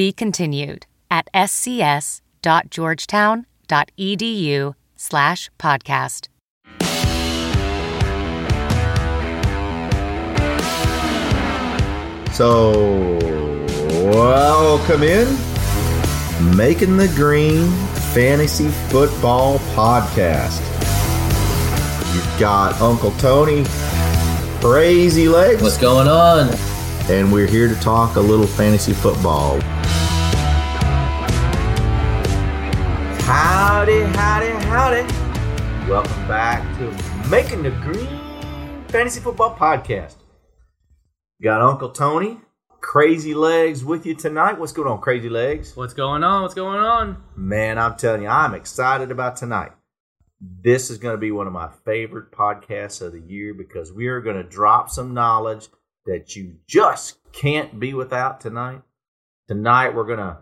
Be continued at scs.georgetown.edu slash podcast. So, welcome in. Making the Green Fantasy Football Podcast. You've got Uncle Tony, Crazy Legs, What's going on? And we're here to talk a little fantasy football. Howdy, howdy, howdy. Welcome back to Making the Green Fantasy Football Podcast. Got Uncle Tony, Crazy Legs with you tonight. What's going on, Crazy Legs? What's going on? What's going on? Man, I'm telling you, I'm excited about tonight. This is going to be one of my favorite podcasts of the year because we are going to drop some knowledge that you just can't be without tonight. Tonight, we're going to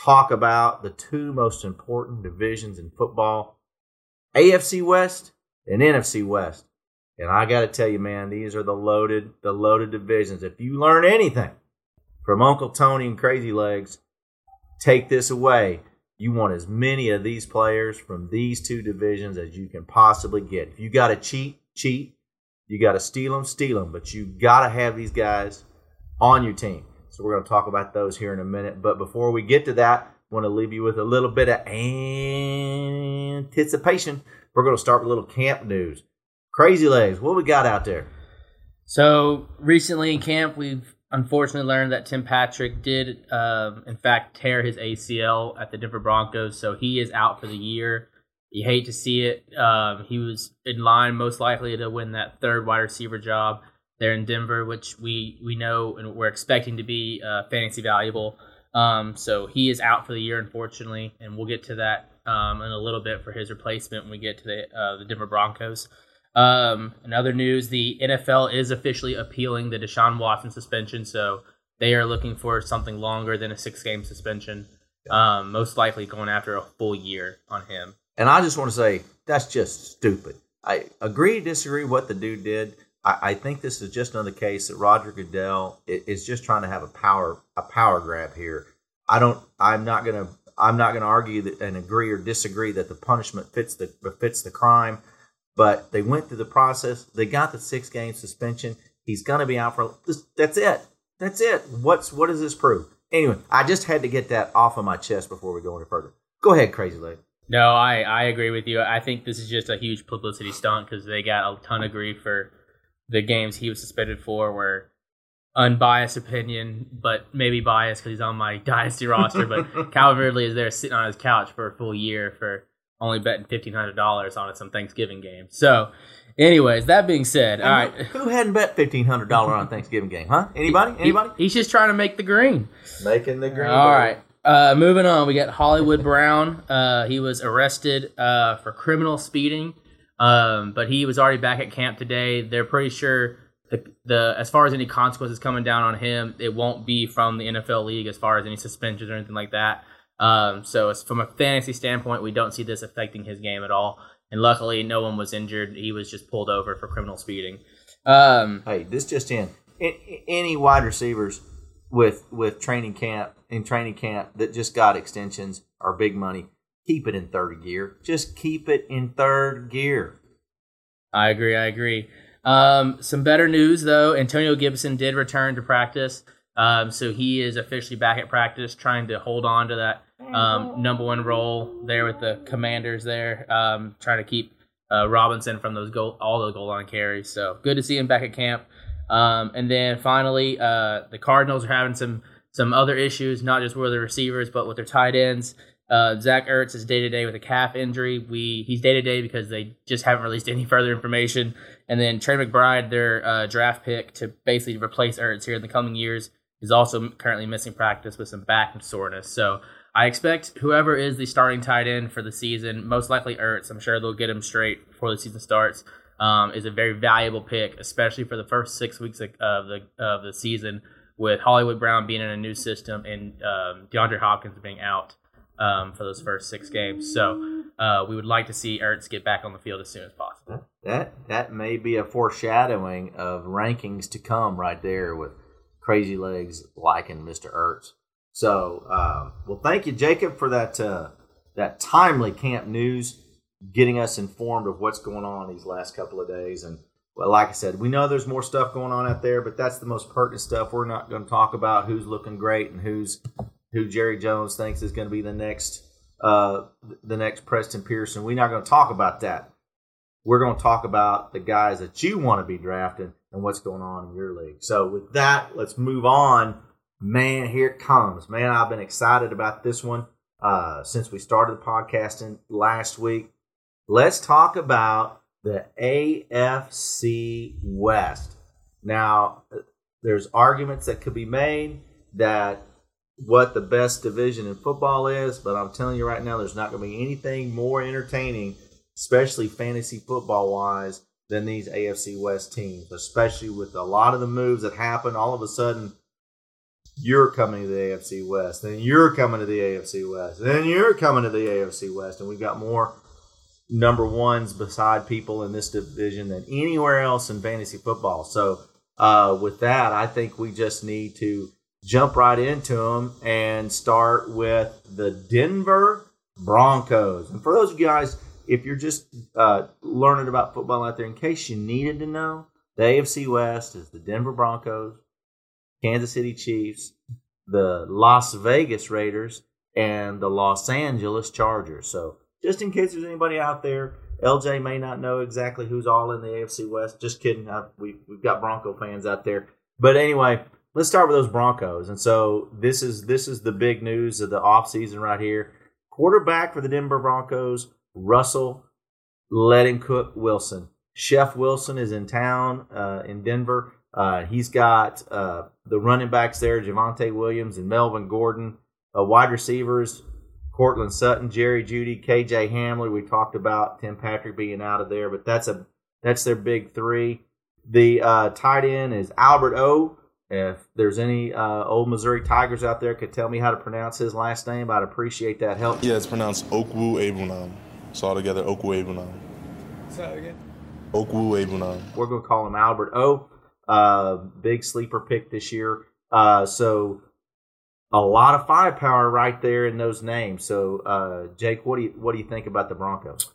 talk about the two most important divisions in football AFC West and NFC West. And I got to tell you, man, these are the loaded, the loaded divisions. If you learn anything from Uncle Tony and Crazy Legs, take this away. You want as many of these players from these two divisions as you can possibly get. If you got to cheat, cheat. You got to steal them, steal them. But you got to have these guys on your team. So we're going to talk about those here in a minute. But before we get to that, I want to leave you with a little bit of anticipation. We're going to start with a little camp news. Crazy legs, what we got out there? So recently in camp, we've unfortunately learned that Tim Patrick did, um, in fact, tear his ACL at the Denver Broncos, so he is out for the year. You hate to see it. Um, he was in line most likely to win that third wide receiver job there in Denver, which we we know and we're expecting to be uh, fantasy valuable. Um, so he is out for the year, unfortunately, and we'll get to that um, in a little bit for his replacement when we get to the uh, the Denver Broncos. Um, in other news, the NFL is officially appealing the Deshaun Watson suspension, so they are looking for something longer than a six game suspension. Um, most likely going after a full year on him. And I just want to say that's just stupid. I agree, disagree what the dude did. I, I think this is just another case that Roger Goodell is just trying to have a power a power grab here. I don't. I'm not gonna. I'm not gonna argue that, and agree or disagree that the punishment fits the fits the crime. But they went through the process. They got the six game suspension. He's gonna be out for. That's it. That's it. What's what does this prove? Anyway, I just had to get that off of my chest before we go any further. Go ahead, crazy leg. No, I, I agree with you. I think this is just a huge publicity stunt because they got a ton of grief for the games he was suspended for were unbiased opinion, but maybe biased because he's on my dynasty roster. But Calvin Ridley is there sitting on his couch for a full year for only betting fifteen hundred dollars on some Thanksgiving game. So, anyways, that being said, all right, Who hadn't bet fifteen hundred dollar on Thanksgiving game? Huh? Anybody? He- Anybody? he's just trying to make the green. Making the green. All right. Uh, moving on, we got Hollywood Brown. Uh, he was arrested uh, for criminal speeding, um, but he was already back at camp today. They're pretty sure the, the as far as any consequences coming down on him, it won't be from the NFL league as far as any suspensions or anything like that. Um, so it's from a fantasy standpoint, we don't see this affecting his game at all. And luckily, no one was injured. He was just pulled over for criminal speeding. Um, Hey, this just in. Any wide receivers with with training camp in training camp that just got extensions or big money, keep it in third gear. Just keep it in third gear. I agree. I agree. Um, some better news though. Antonio Gibson did return to practice, um, so he is officially back at practice, trying to hold on to that um, number one role there with the Commanders. There, um, trying to keep uh, Robinson from those goal, all the goal line carries. So good to see him back at camp. Um, and then finally, uh, the Cardinals are having some some other issues, not just with the receivers, but with their tight ends. Uh, Zach Ertz is day to day with a calf injury. We he's day to day because they just haven't released any further information. And then Trey McBride, their uh, draft pick to basically replace Ertz here in the coming years, is also currently missing practice with some back soreness. So I expect whoever is the starting tight end for the season, most likely Ertz, I'm sure they'll get him straight before the season starts, um, is a very valuable pick, especially for the first six weeks of the of the season with Hollywood Brown being in a new system and um, DeAndre Hopkins being out um, for those first six games. So uh, we would like to see Ertz get back on the field as soon as possible. That that may be a foreshadowing of rankings to come right there with Crazy Legs liking Mr. Ertz. So, um, well, thank you, Jacob, for that uh, that timely camp news, getting us informed of what's going on these last couple of days. And well, like I said, we know there's more stuff going on out there, but that's the most pertinent stuff. We're not going to talk about who's looking great and who's who Jerry Jones thinks is going to be the next uh, the next Preston Pearson. We're not going to talk about that. We're going to talk about the guys that you want to be drafting and what's going on in your league. So with that, let's move on man, here it comes. Man, I've been excited about this one uh, since we started the podcasting last week. Let's talk about the AFC West. Now, there's arguments that could be made that what the best division in football is, but I'm telling you right now, there's not going to be anything more entertaining, especially fantasy football wise, than these AFC West teams, especially with a lot of the moves that happen. All of a sudden, you're coming to the AFC West, then you're coming to the AFC West, then you're coming to the AFC West, and we've got more number ones beside people in this division than anywhere else in fantasy football. So, uh, with that, I think we just need to jump right into them and start with the Denver Broncos. And for those of you guys, if you're just uh, learning about football out there, in case you needed to know, the AFC West is the Denver Broncos, Kansas City Chiefs, the Las Vegas Raiders, and the Los Angeles Chargers. So, just in case there's anybody out there, LJ may not know exactly who's all in the AFC West. Just kidding. I, we, we've got Bronco fans out there. But anyway, let's start with those Broncos. And so this is this is the big news of the offseason right here. Quarterback for the Denver Broncos, Russell let him cook Wilson. Chef Wilson is in town uh, in Denver. Uh, he's got uh, the running backs there, Javonte Williams and Melvin Gordon. Uh, wide receivers, Courtland Sutton, Jerry Jeudy, KJ Hamler. We talked about Tim Patrick being out of there, but that's a that's their big three. The uh, tight end is Albert O. If there's any uh, old Missouri Tigers out there could tell me how to pronounce his last name, I'd appreciate that help. Yeah, it's pronounced Okwu Abunam. So all together, Okwu Abunam. Say that again. Okwu Abunam. We're going to call him Albert O. Uh, big sleeper pick this year. Uh, so a lot of firepower right there in those names. So, uh, Jake, what do you what do you think about the Broncos?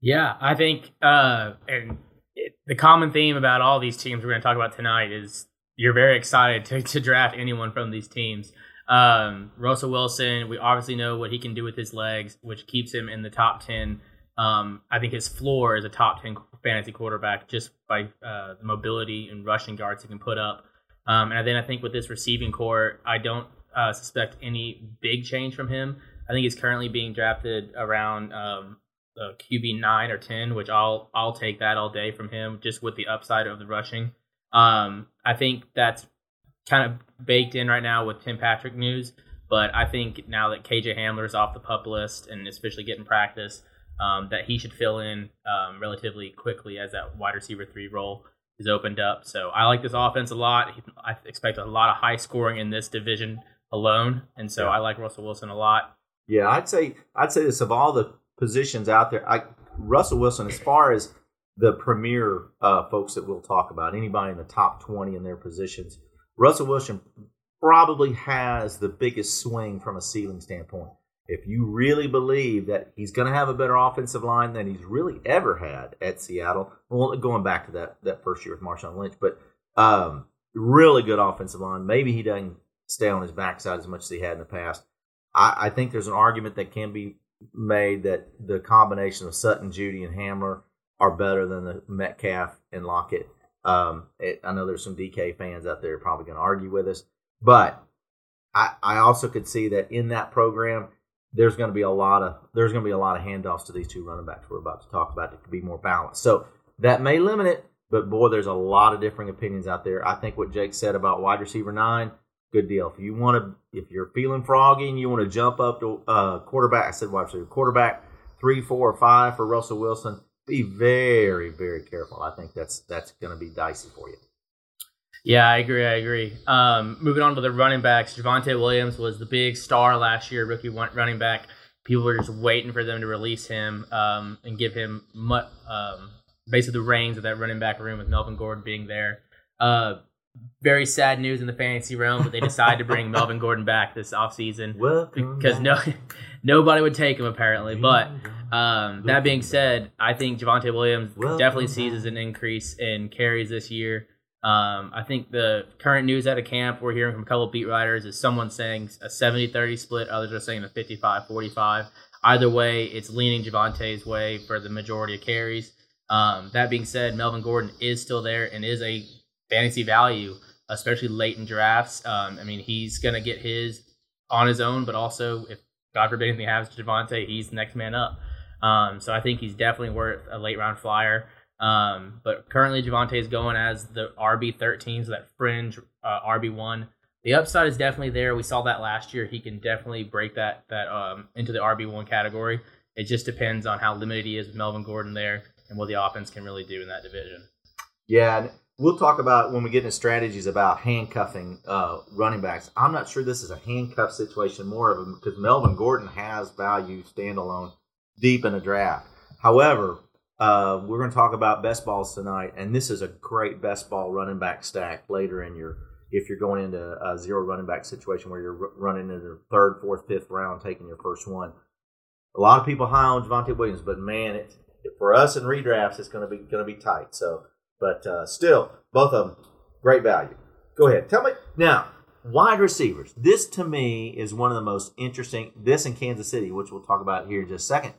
Yeah, I think, uh, and it, the common theme about all these teams we're going to talk about tonight is you're very excited to, to draft anyone from these teams. Um, Russell Wilson, we obviously know what he can do with his legs, which keeps him in the top ten. Um, I think his floor is a top ten fantasy quarterback just by uh, the mobility and rushing yards he can put up. Um, and then I think with this receiving corps, I don't uh, suspect any big change from him. I think he's currently being drafted around um, the QB nine or ten, which I'll I'll take that all day from him, just with the upside of the rushing. Um, I think that's kind of baked in right now with Tim Patrick news. But I think now that KJ Hamler is off the pup list and especially getting practice, um, that he should fill in um, relatively quickly as that wide receiver three role is opened up. So I like this offense a lot. I expect a lot of high scoring in this division alone, and so yeah. I like Russell Wilson a lot. Yeah, I'd say I'd say this of all the positions out there, I, Russell Wilson, as far as the premier uh, folks that we'll talk about, anybody in the top twenty in their positions, Russell Wilson probably has the biggest swing from a ceiling standpoint if you really believe that he's going to have a better offensive line than he's really ever had at Seattle, well, going back to that that first year with Marshawn Lynch, but um, really good offensive line. Maybe he doesn't stay on his backside as much as he had in the past. I, I think there's an argument that can be made that the combination of Sutton, Jeudy, and Hamler are better than the Metcalf and Lockett. Um, it, I know there's some DK fans out there probably going to argue with us, but I, I also could see that in that program there's going to be a lot of there's going to be a lot of handoffs to these two running backs we're about to talk about that could be more balanced. So that may limit it, but boy, there's a lot of differing opinions out there. I think what Jake said about wide receiver nine, good deal. If you want to, if you're feeling froggy and you want to jump up to uh, quarterback, I said wide receiver, quarterback three, four, or five for Russell Wilson. Be very, very careful. I think that's that's going to be dicey for you. Yeah, I agree. I agree. Um, moving on to the running backs, Javonte Williams was the big star last year, rookie running back. People were just waiting for them to release him um, and give him mu- um, basically the reins of that running back room with Melvin Gordon being there. Uh, very sad news in the fantasy realm, but they decided to bring Melvin Gordon back this offseason Well because no nobody would take him apparently. But um, that being said, I think Javonte Williams definitely sees an increase in carries this year. Um, I think the current news out of camp we're hearing from a couple of beat writers is someone saying a 70-30 split, others are saying a 55-45. Either way, it's leaning Javonte's way for the majority of carries. Um, that being said, Melvin Gordon is still there and is a fantasy value, especially late in drafts. Um, I mean, he's going to get his on his own, but also if God forbid anything happens to Javonte, he's the next man up. Um, so I think he's definitely worth a late round flyer. Um, but currently, Javonte is going as the RB thirteen, so that fringe uh, RB one. The upside is definitely there. We saw that last year. He can definitely break that that um, into the RB one category. It just depends on how limited he is with Melvin Gordon there and what the offense can really do in that division. Yeah, we'll talk about when we get into strategies about handcuffing uh, running backs. I'm not sure this is a handcuff situation, more of a because Melvin Gordon has value standalone deep in a draft. However, uh, we're going to talk about best balls tonight, and this is a great best ball running back stack later in your if you're going into a zero running back situation where you're running in the third, fourth, fifth round, taking your first one. A lot of people high on Javonte Williams, but man, it, for us in redrafts, it's going to be going to be tight. So, but uh, still, both of them great value. Go ahead, tell me now. Wide receivers. This to me is one of the most interesting. This in Kansas City, which we'll talk about here in just a second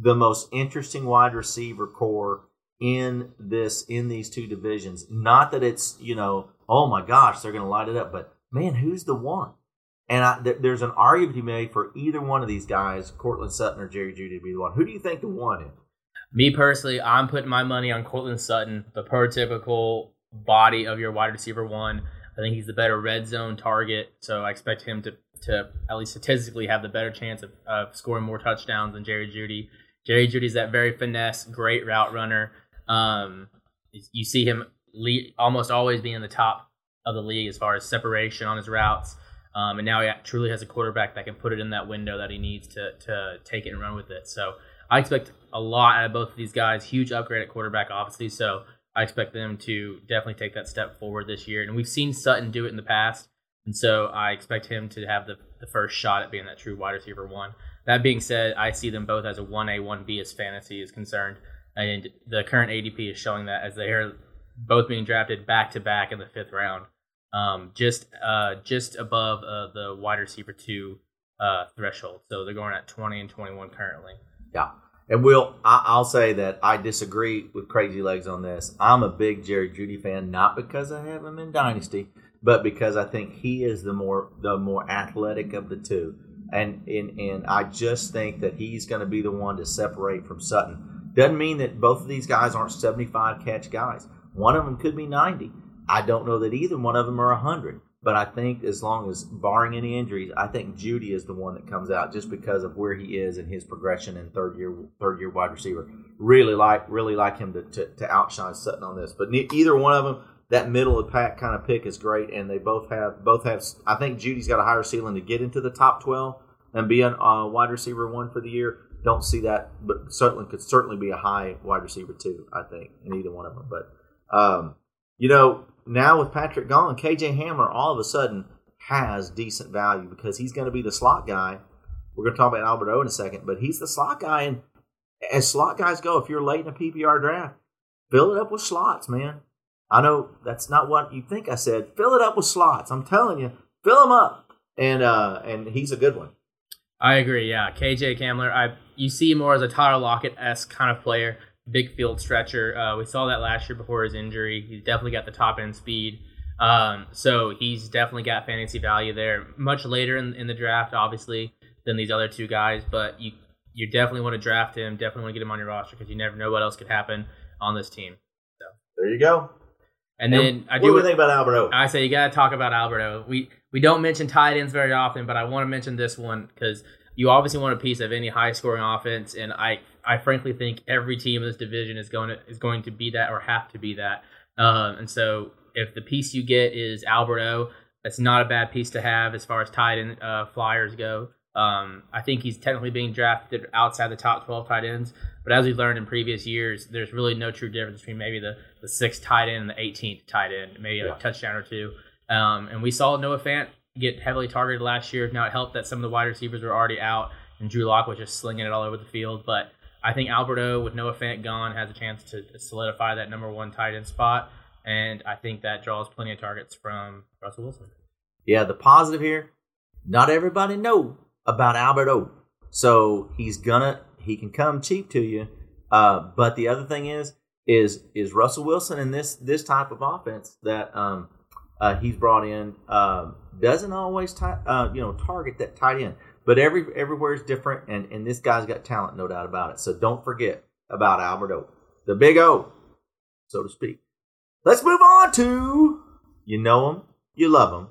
the most interesting wide receiver corps in this in these two divisions. Not that it's you know, oh my gosh, they're going to light it up, but man, who's the one? And I, th- there's an argument to be made for either one of these guys, Courtland Sutton or Jerry Jeudy, to be the one. Who do you think the one is? Me personally, I'm putting my money on Courtland Sutton, the prototypical body of your wide receiver one. I think he's the better red zone target, so I expect him to to at least statistically have the better chance of, of scoring more touchdowns than Jerry Jeudy. Jerry Jeudy's that very finesse, great route runner. Um, you see him lead, almost always being in the top of the league as far as separation on his routes. Um, and now he truly has a quarterback that can put it in that window that he needs to to take it and run with it. So I expect a lot out of both of these guys. Huge upgrade at quarterback, obviously. So I expect them to definitely take that step forward this year. And we've seen Sutton do it in the past. And so I expect him to have the, the first shot at being that true wide receiver one. That being said, I see them both as a 1A, 1B as fantasy is concerned. And the current ADP is showing that as they are both being drafted back to back in the fifth round, um, just uh, just above uh, the wide receiver two uh, threshold. So they're going at 20 and 21 currently. Yeah. And Will, I, will say that I disagree with Crazy Legs on this. I'm a big Jerry Jeudy fan, not because I have him in Dynasty, but because I think he is the more the more athletic of the two and and, and I just think that he's going to be the one to separate from Sutton. Doesn't mean that both of these guys aren't 75 catch guys. One of them could be 90. I don't know that either one of them are 100. But I think as long as barring any injuries, I think Jeudy is the one that comes out just because of where he is and his progression in third year third year wide receiver. Really like really like him to, to, to outshine Sutton on this. But either one of them, that middle of the pack kind of pick is great, and they both have both have. I think Jeudy's got a higher ceiling to get into the top twelve and be a uh, wide receiver one for the year. Don't see that, but certainly could certainly be a high wide receiver two. I think in either one of them. But um, you know, now with Patrick gone, KJ Hamler all of a sudden has decent value because he's going to be the slot guy. We're going to talk about Albert O in a second, but he's the slot guy, and as slot guys go, if you're late in a PPR draft, fill it up with slots, man. I know that's not what you think I said. Fill it up with slots. I'm telling you, fill them up, and uh, and he's a good one. I agree. Yeah, KJ Hamler. I you see more as a Tyler Lockett esque kind of player, big field stretcher. Uh, we saw that last year before his injury. He's definitely got the top end speed. Um, so he's definitely got fantasy value there. Much later in, in the draft, obviously, than these other two guys, but you you definitely want to draft him. Definitely want to get him on your roster because you never know what else could happen on this team. So there you go. And then I do. what do do we think about Albert O? I say you got to talk about Albert O. We we don't mention tight ends very often, but I want to mention this one because you obviously want a piece of any high scoring offense, and I I frankly think every team in this division is going to is going to be that or have to be that. Um, and so if the piece you get is Albert O, that's not a bad piece to have as far as tight end uh, flyers go. Um, I think he's technically being drafted outside the top 12 tight ends, but as we've learned in previous years, there's really no true difference between maybe the, the sixth tight end and the 18th tight end, maybe Yeah. a touchdown or two. Um, and we saw Noah Fant get heavily targeted last year. Now it helped that some of the wide receivers were already out, and Drew Lock was just slinging it all over the field. But I think Albert O, with Noah Fant gone, has a chance to solidify that number one tight end spot. And I think that draws plenty of targets from Russell Wilson. Yeah, the positive here, not everybody know about Albert O. So he's gonna he can come cheap to you. Uh, but the other thing is is is Russell Wilson in this this type of offense that um, uh, he's brought in um, doesn't always ti uh, you know target that tight end. But every everywhere is different, and and this guy's got talent, no doubt about it. So don't forget about Albert O, the Big O, so to speak. Let's move on to you know him, you love him,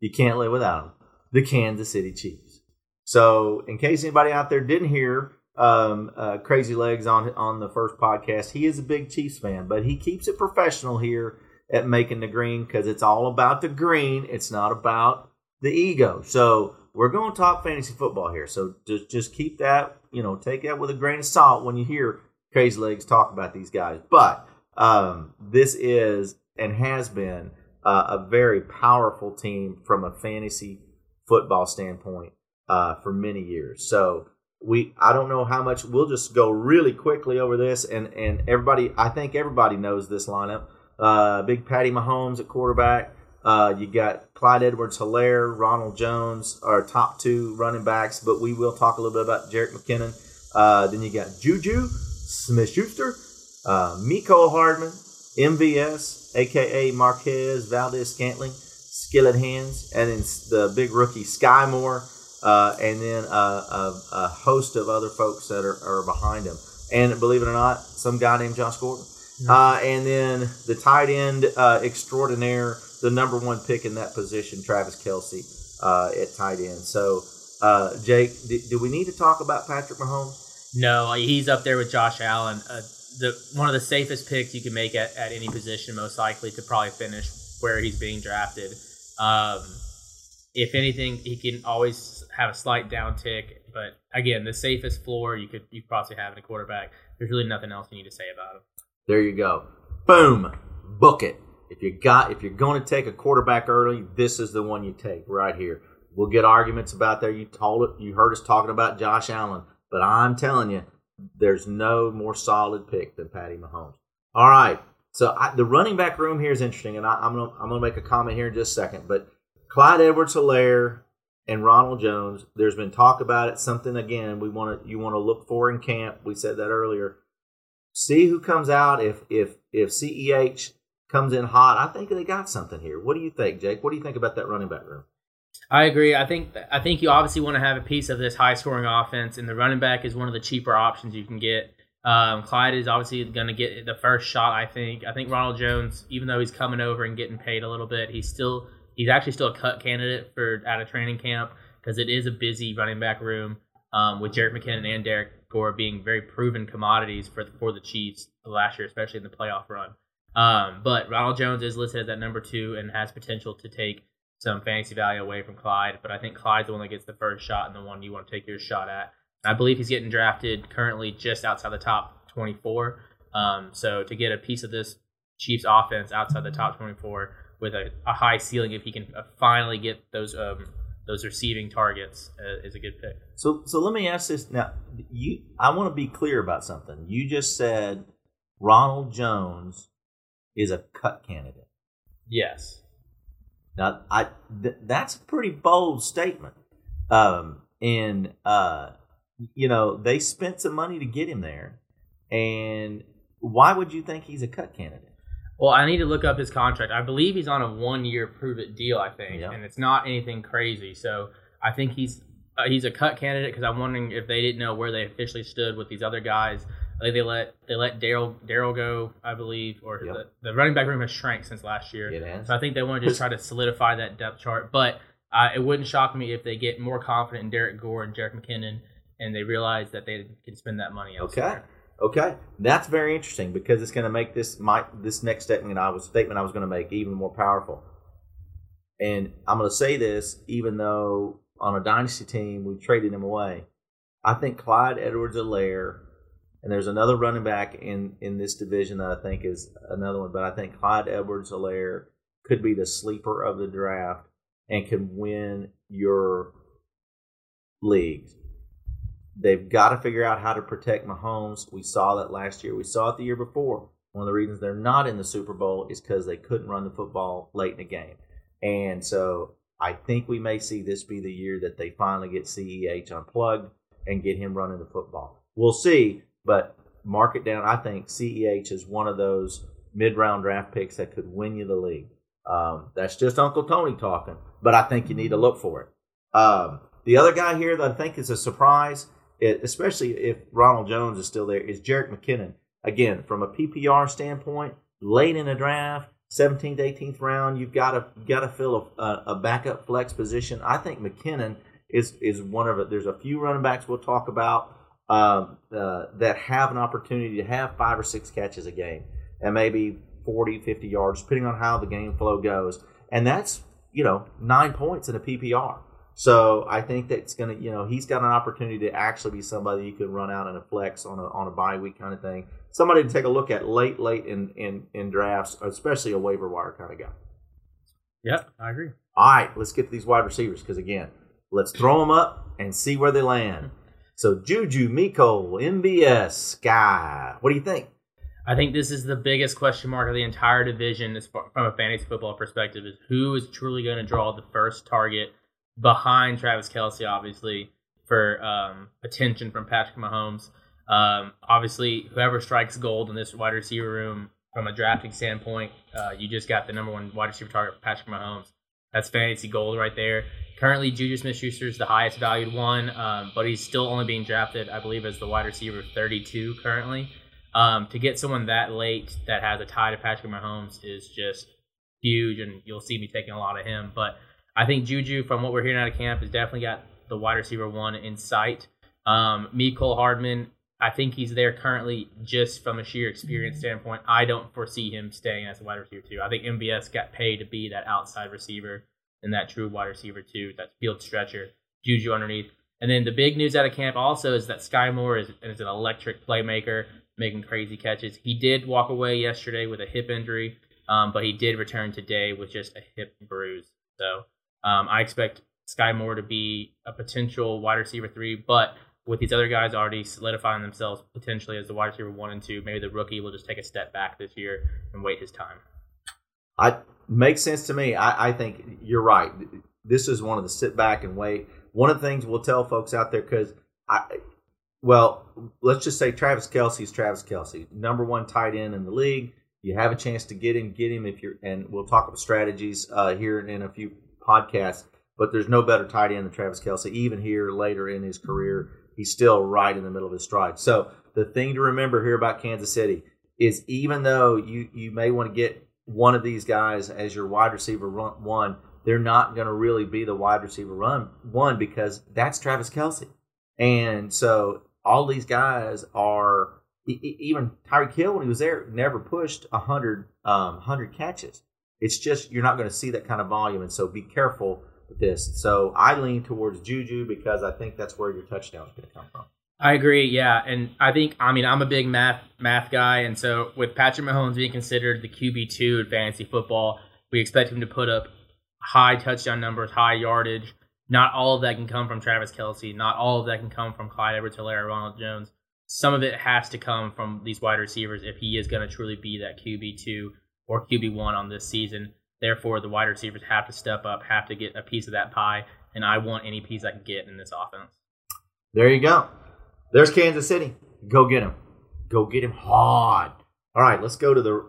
you can't live without him. The Kansas City Chiefs. So, in case anybody out there didn't hear um, uh, Crazy Legs on on the first podcast, he is a big Chiefs fan, but he keeps it professional here at Making the Green because it's all about the green. It's not about the ego. So, we're going to talk fantasy football here. So, just just keep that, you know, take that with a grain of salt when you hear Crazy Legs talk about these guys. But um, this is and has been uh, a very powerful team from a fantasy football standpoint uh, for many years. So we, I don't know how much. We'll just go really quickly over this, and and everybody, I think everybody knows this lineup. Uh, Big Patty Mahomes at quarterback. Uh, you got Clyde Edwards-Hilaire, Ronald Jones, our top two running backs. But we will talk a little bit about Jerick McKinnon. Uh, then you got Juju Smith-Schuster, uh, Mecole Hardman, MVS, aka Marquez Valdes-Scantling, Skillet Hands, and then the big rookie Skyy Moore, uh, and then uh, a, a host of other folks that are, are behind him. And believe it or not, some guy named Josh Gordon. Uh, and then the tight end uh, extraordinaire, the number one pick in that position, Travis Kelce uh, at tight end. So, uh, Jake, do, do we need to talk about Patrick Mahomes? No, he's up there with Josh Allen. Uh, the one of the safest picks you can make at, at any position, most likely to probably finish where he's being drafted. Um, if anything, he can always have a slight downtick, but again, the safest floor you could you could possibly have in a quarterback. There's really nothing else you need to say about him. There you go. Boom. Book it. If you got if you're going to take a quarterback early, this is the one you take right here. We'll get arguments about there. You told it. You heard us talking about Josh Allen, but I'm telling you, there's no more solid pick than Patty Mahomes. All right. So I, the running back room here is interesting, and I, I'm gonna I'm gonna make a comment here in just a second. But Clyde Edwards-Hilaire and Ronald Jones. There's been talk about it. Something again we want to you want to look for in camp. We said that earlier. See who comes out. If if if CEH comes in hot, I think they got something here. What do you think, Jake? What do you think about that running back room? I agree. I think I think you obviously want to have a piece of this high scoring offense, and the running back is one of the cheaper options you can get. Um, Clyde is obviously going to get the first shot. I think. I think Ronald Jones, even though he's coming over and getting paid a little bit, he's still he's actually still a cut candidate for out of training camp because it is a busy running back room um, with Jerick McKinnon and Derrick Gore being very proven commodities for for the Chiefs last year, especially in the playoff run. Um, but Ronald Jones is listed as that number two and has potential to take some fantasy value away from Clyde. But I think Clyde's the one that gets the first shot and the one you want to take your shot at. I believe he's getting drafted currently just outside the top 24. Um, so to get a piece of this Chiefs offense outside the top 24 with a, a high ceiling, if he can uh, finally get those um, those receiving targets, uh, is a good pick. So so let me ask this now. You I want to be clear about something. You just said Ronald Jones is a cut candidate. Yes. Now I th- that's a pretty bold statement. Um and uh you know, they spent some money to get him there. And why would you think he's a cut candidate? Well, I need to look up his contract. I believe he's on a one-year prove-it deal. I think, Yeah. and it's not anything crazy. So I think he's uh, he's a cut candidate because I'm wondering if they didn't know where they officially stood with these other guys, I think they let they let Daryl Daryl go, I believe, or Yep. the, the running back room has shrank since last year. It has. So I think they want to just try to solidify that depth chart. But uh, it wouldn't shock me if they get more confident in Derrick Gore and Jerick McKinnon, and they realize that they can spend that money elsewhere. Okay, that's very interesting because it's going to make this my this next statement I was statement I was going to make even more powerful. And I'm going to say this, even though on a dynasty team we traded him away. I think Clyde Edwards-Hilaire, and there's another running back in in this division that I think is another one, but I think Clyde Edwards-Hilaire could be the sleeper of the draft and can win your leagues. They've got to figure out how to protect Mahomes. We saw that last year. We saw it the year before. One of the reasons they're not in the Super Bowl is because they couldn't run the football late in the game. And so I think we may see this be the year that they finally get CEH unplugged and get him running the football. We'll see, but mark it down. I think CEH is one of those mid round draft picks that could win you the league. Um, that's just Uncle Tony talking, but I think you need to look for it. Um, the other guy here that I think is a surprise, especially if Ronald Jones is still there, is Jerick McKinnon. Again, from a PPR standpoint, late in the draft, 17th, 18th round, you've got to got to fill a, a backup flex position. I think McKinnon is is one of it. There's a few running backs we'll talk about um, uh, that have an opportunity to have five or six catches a game and maybe 40, 50 yards, depending on how the game flow goes. And that's you know nine points in a PPR. So I think that's gonna, you know, he's got an opportunity to actually be somebody you could run out in a flex on a on a bye week kind of thing. Somebody to take a look at late, late in in, in drafts, especially a waiver wire kind of guy. Yep, I agree. All right, let's get to these wide receivers because again, let's throw them up and see where they land. So Juju, Miko, MVS, Skyy. What do you think? I think this is the biggest question mark of the entire division from a fantasy football perspective is who is truly going to draw the first target behind Travis Kelce, obviously, for um, attention from Patrick Mahomes. Um, obviously, whoever strikes gold in this wide receiver room from a drafting standpoint, uh, you just got the number one wide receiver target, for Patrick Mahomes. That's fantasy gold right there. Currently, Juju Smith-Schuster is the highest valued one, um, but he's still only being drafted, I believe, as the wide receiver 32 currently. Um, to get someone that late that has a tie to Patrick Mahomes is just huge, and you'll see me taking a lot of him. But I think Juju, from what we're hearing out of camp, has definitely got the wide receiver one in sight. Um, Mecole Hardman, I think he's there currently just from a sheer experience standpoint. I don't foresee him staying as a wide receiver two. I think MVS got paid to be that outside receiver and that true wide receiver two, that field stretcher. Juju underneath. And then the big news out of camp also is that Skyy Moore is, is an electric playmaker, making crazy catches. He did walk away yesterday with a hip injury, um, but he did return today with just a hip bruise. So um, I expect Skyy Moore to be a potential wide receiver three, but with these other guys already solidifying themselves potentially as the wide receiver one and two, maybe the rookie will just take a step back this year and wait his time. I makes sense to me. I, I think you're right. This is one of the sit back and wait. One of the things we'll tell folks out there because I, well, let's just say Travis Kelce is Travis Kelce, number one tight end in the league. You have a chance to get him, get him if you're, and we'll talk about strategies uh, here in a few podcasts. But there's no better tight end than Travis Kelce. Even here later in his career, he's still right in the middle of his stride. So the thing to remember here about Kansas City is even though you you may want to get one of these guys as your wide receiver run, one, they're not going to really be the wide receiver run one because that's Travis Kelce. And so all these guys are even Tyreek Hill when he was there never pushed 100 um, 100 catches. It's just you're not going to see that kind of volume, and so be careful with this. So I lean towards Juju because I think that's where your touchdown is going to come from. I agree, yeah, and I think I mean I'm a big math math guy, and so with Patrick Mahomes being considered the QB two in fantasy football, we expect him to put up high touchdown numbers, high yardage. Not all of that can come from Travis Kelce. Not all of that can come from Clyde Edwards-Hilaire, Ronald Jones. Some of it has to come from these wide receivers if he is going to truly be that QB two or QB one on this season. Therefore, the wide receivers have to step up, have to get a piece of that pie, and I want any piece I can get in this offense. There you go. There's Kansas City. Go get him. Go get him hard. All right, let's go to the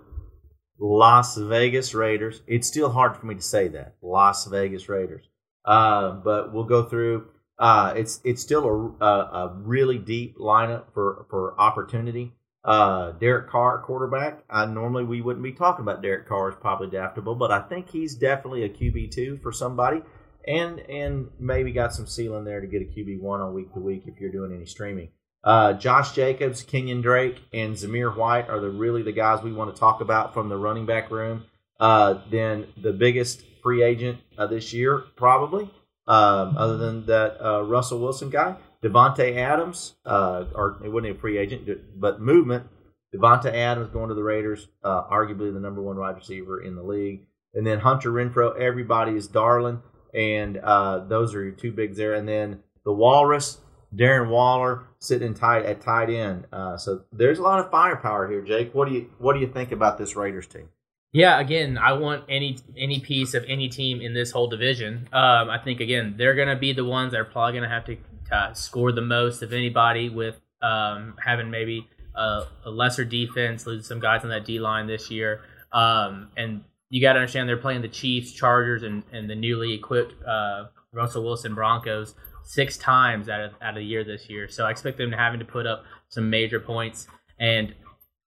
Las Vegas Raiders. It's still hard for me to say that. Las Vegas Raiders. Uh, but we'll go through. Uh, it's it's still a, a, a really deep lineup for for opportunity. Uh, Derek Carr, quarterback. I normally we wouldn't be talking about Derek Carr as probably draftable, but I think he's definitely a QB two for somebody, and and maybe got some ceiling there to get a QB one on week to week if you're doing any streaming. Uh, Josh Jacobs, Kenyan Drake, and Zamir White are the really the guys we want to talk about from the running back room. Uh, then the biggest free agent uh, this year, probably, um, other than that uh, Russell Wilson guy, Davante Adams, uh, or it wasn't a free agent, but movement. Davante Adams going to the Raiders, uh, arguably the number one wide receiver in the league. And then Hunter Renfrow, everybody is darling, and uh, those are your two bigs there. And then the Walrus, Darren Waller, sitting tight at tight end. Uh, so there's a lot of firepower here, Jake. What do you what do you think about this Raiders team? Yeah, again, I want any any piece of any team in this whole division. Um, I think again they're going to be the ones that are probably going to have to uh, score the most of anybody with um, having maybe a, a, lesser defense, losing some guys on that D line this year. Um, and you got to understand they're playing the Chiefs, Chargers, and, and the newly equipped uh, Russell Wilson Broncos six times out of out of the year this year. So I expect them to having to put up some major points. And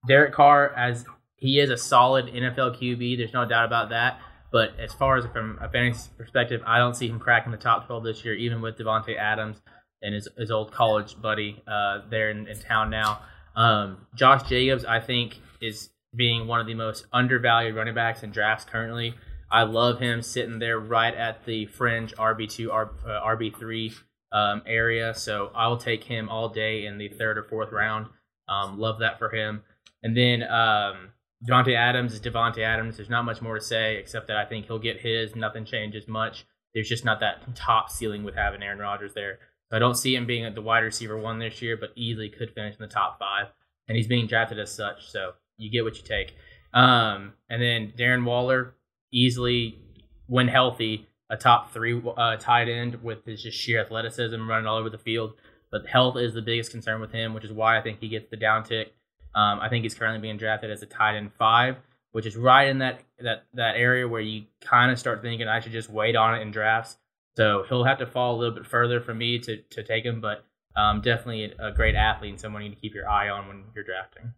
Derek Carr, as he is a solid NFL QB, there's no doubt about that. But as far as from a fantasy perspective, I don't see him cracking the top 12 this year, even with Davante Adams and his, his old college buddy uh, there in, in, town now. Um, Josh Jacobs, I think, is being one of the most undervalued running backs in drafts currently. I love him sitting there right at the fringe RB2, RB3 uh, um, area. So I will take him all day in the third or fourth round. Um, love that for him. And then um, Davante Adams is Davante Adams. There's not much more to say except that I think he'll get his. Nothing changes much. There's just not that top ceiling with having Aaron Rodgers there. So I don't see him being the wide receiver one this year, but easily could finish in the top five. And he's being drafted as such, so you get what you take. Um, and then Darren Waller, easily, when healthy, a top three uh, tight end with his just sheer athleticism, running all over the field. But health is the biggest concern with him, which is why I think he gets the down tick. Um, I think he's currently being drafted as a tight end five, which is right in that that that area where you kind of start thinking I should just wait on it in drafts. So he'll have to fall a little bit further for me to, to take him, but um, definitely a great athlete and someone you need to keep your eye on when you're drafting.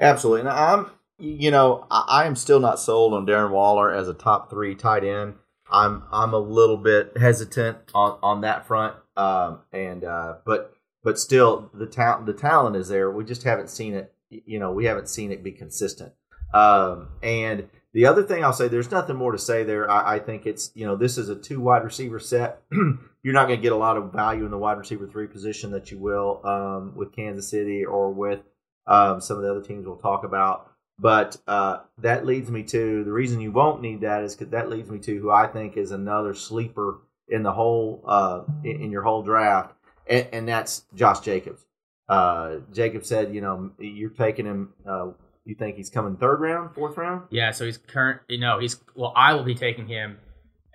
Absolutely. Now, I'm, you know, I, I am still not sold on Darren Waller as a top three tight end. I'm I'm a little bit hesitant on, on that front, um, and uh, but but still the talent the talent is there. We just haven't seen it. You know, we haven't seen it be consistent. Um, and the other thing I'll say, there's nothing more to say there. I, I think it's, you know, this is a two wide receiver set. You're not going to get a lot of value in the wide receiver three position that you will um, with Kansas City or with um, some of the other teams we'll talk about. But uh, that leads me to the reason you won't need that is because that leads me to who I think is another sleeper in the whole uh, in, in, your whole draft, and, and that's Josh Jacobs. Uh, Jacob said, you know, you're taking him uh, you think he's coming third round, fourth round? Yeah, so he's current. You know, he's well. I will be taking him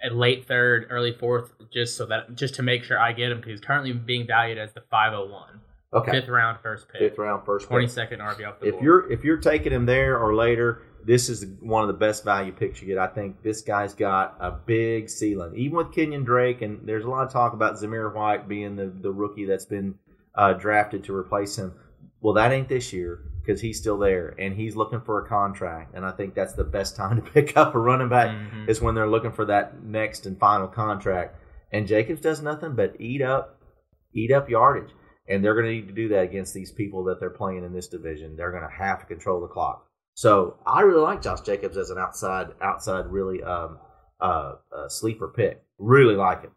at late third, early fourth, just so that just to make sure I get him because he's currently being valued as the 501. Okay. Fifth round, first pick. Fifth round, first. Twenty second RB off the if board. you're if you're taking him there or later, this is one of the best value picks you get. I think this guy's got a big ceiling, even with Kenyan Drake, and there's a lot of talk about Zamir White being the the rookie that's been uh, drafted to replace him. Well, that ain't this year because he's still there and he's looking for a contract. And I think that's the best time to pick up a running back mm-hmm. is when they're looking for that next and final contract. And Jacobs does nothing but eat up, eat up yardage. And they're going to need to do that against these people that they're playing in this division. They're going to have to control the clock. So I really like Josh Jacobs as an outside, outside really um, uh, uh, sleeper pick. Really like it.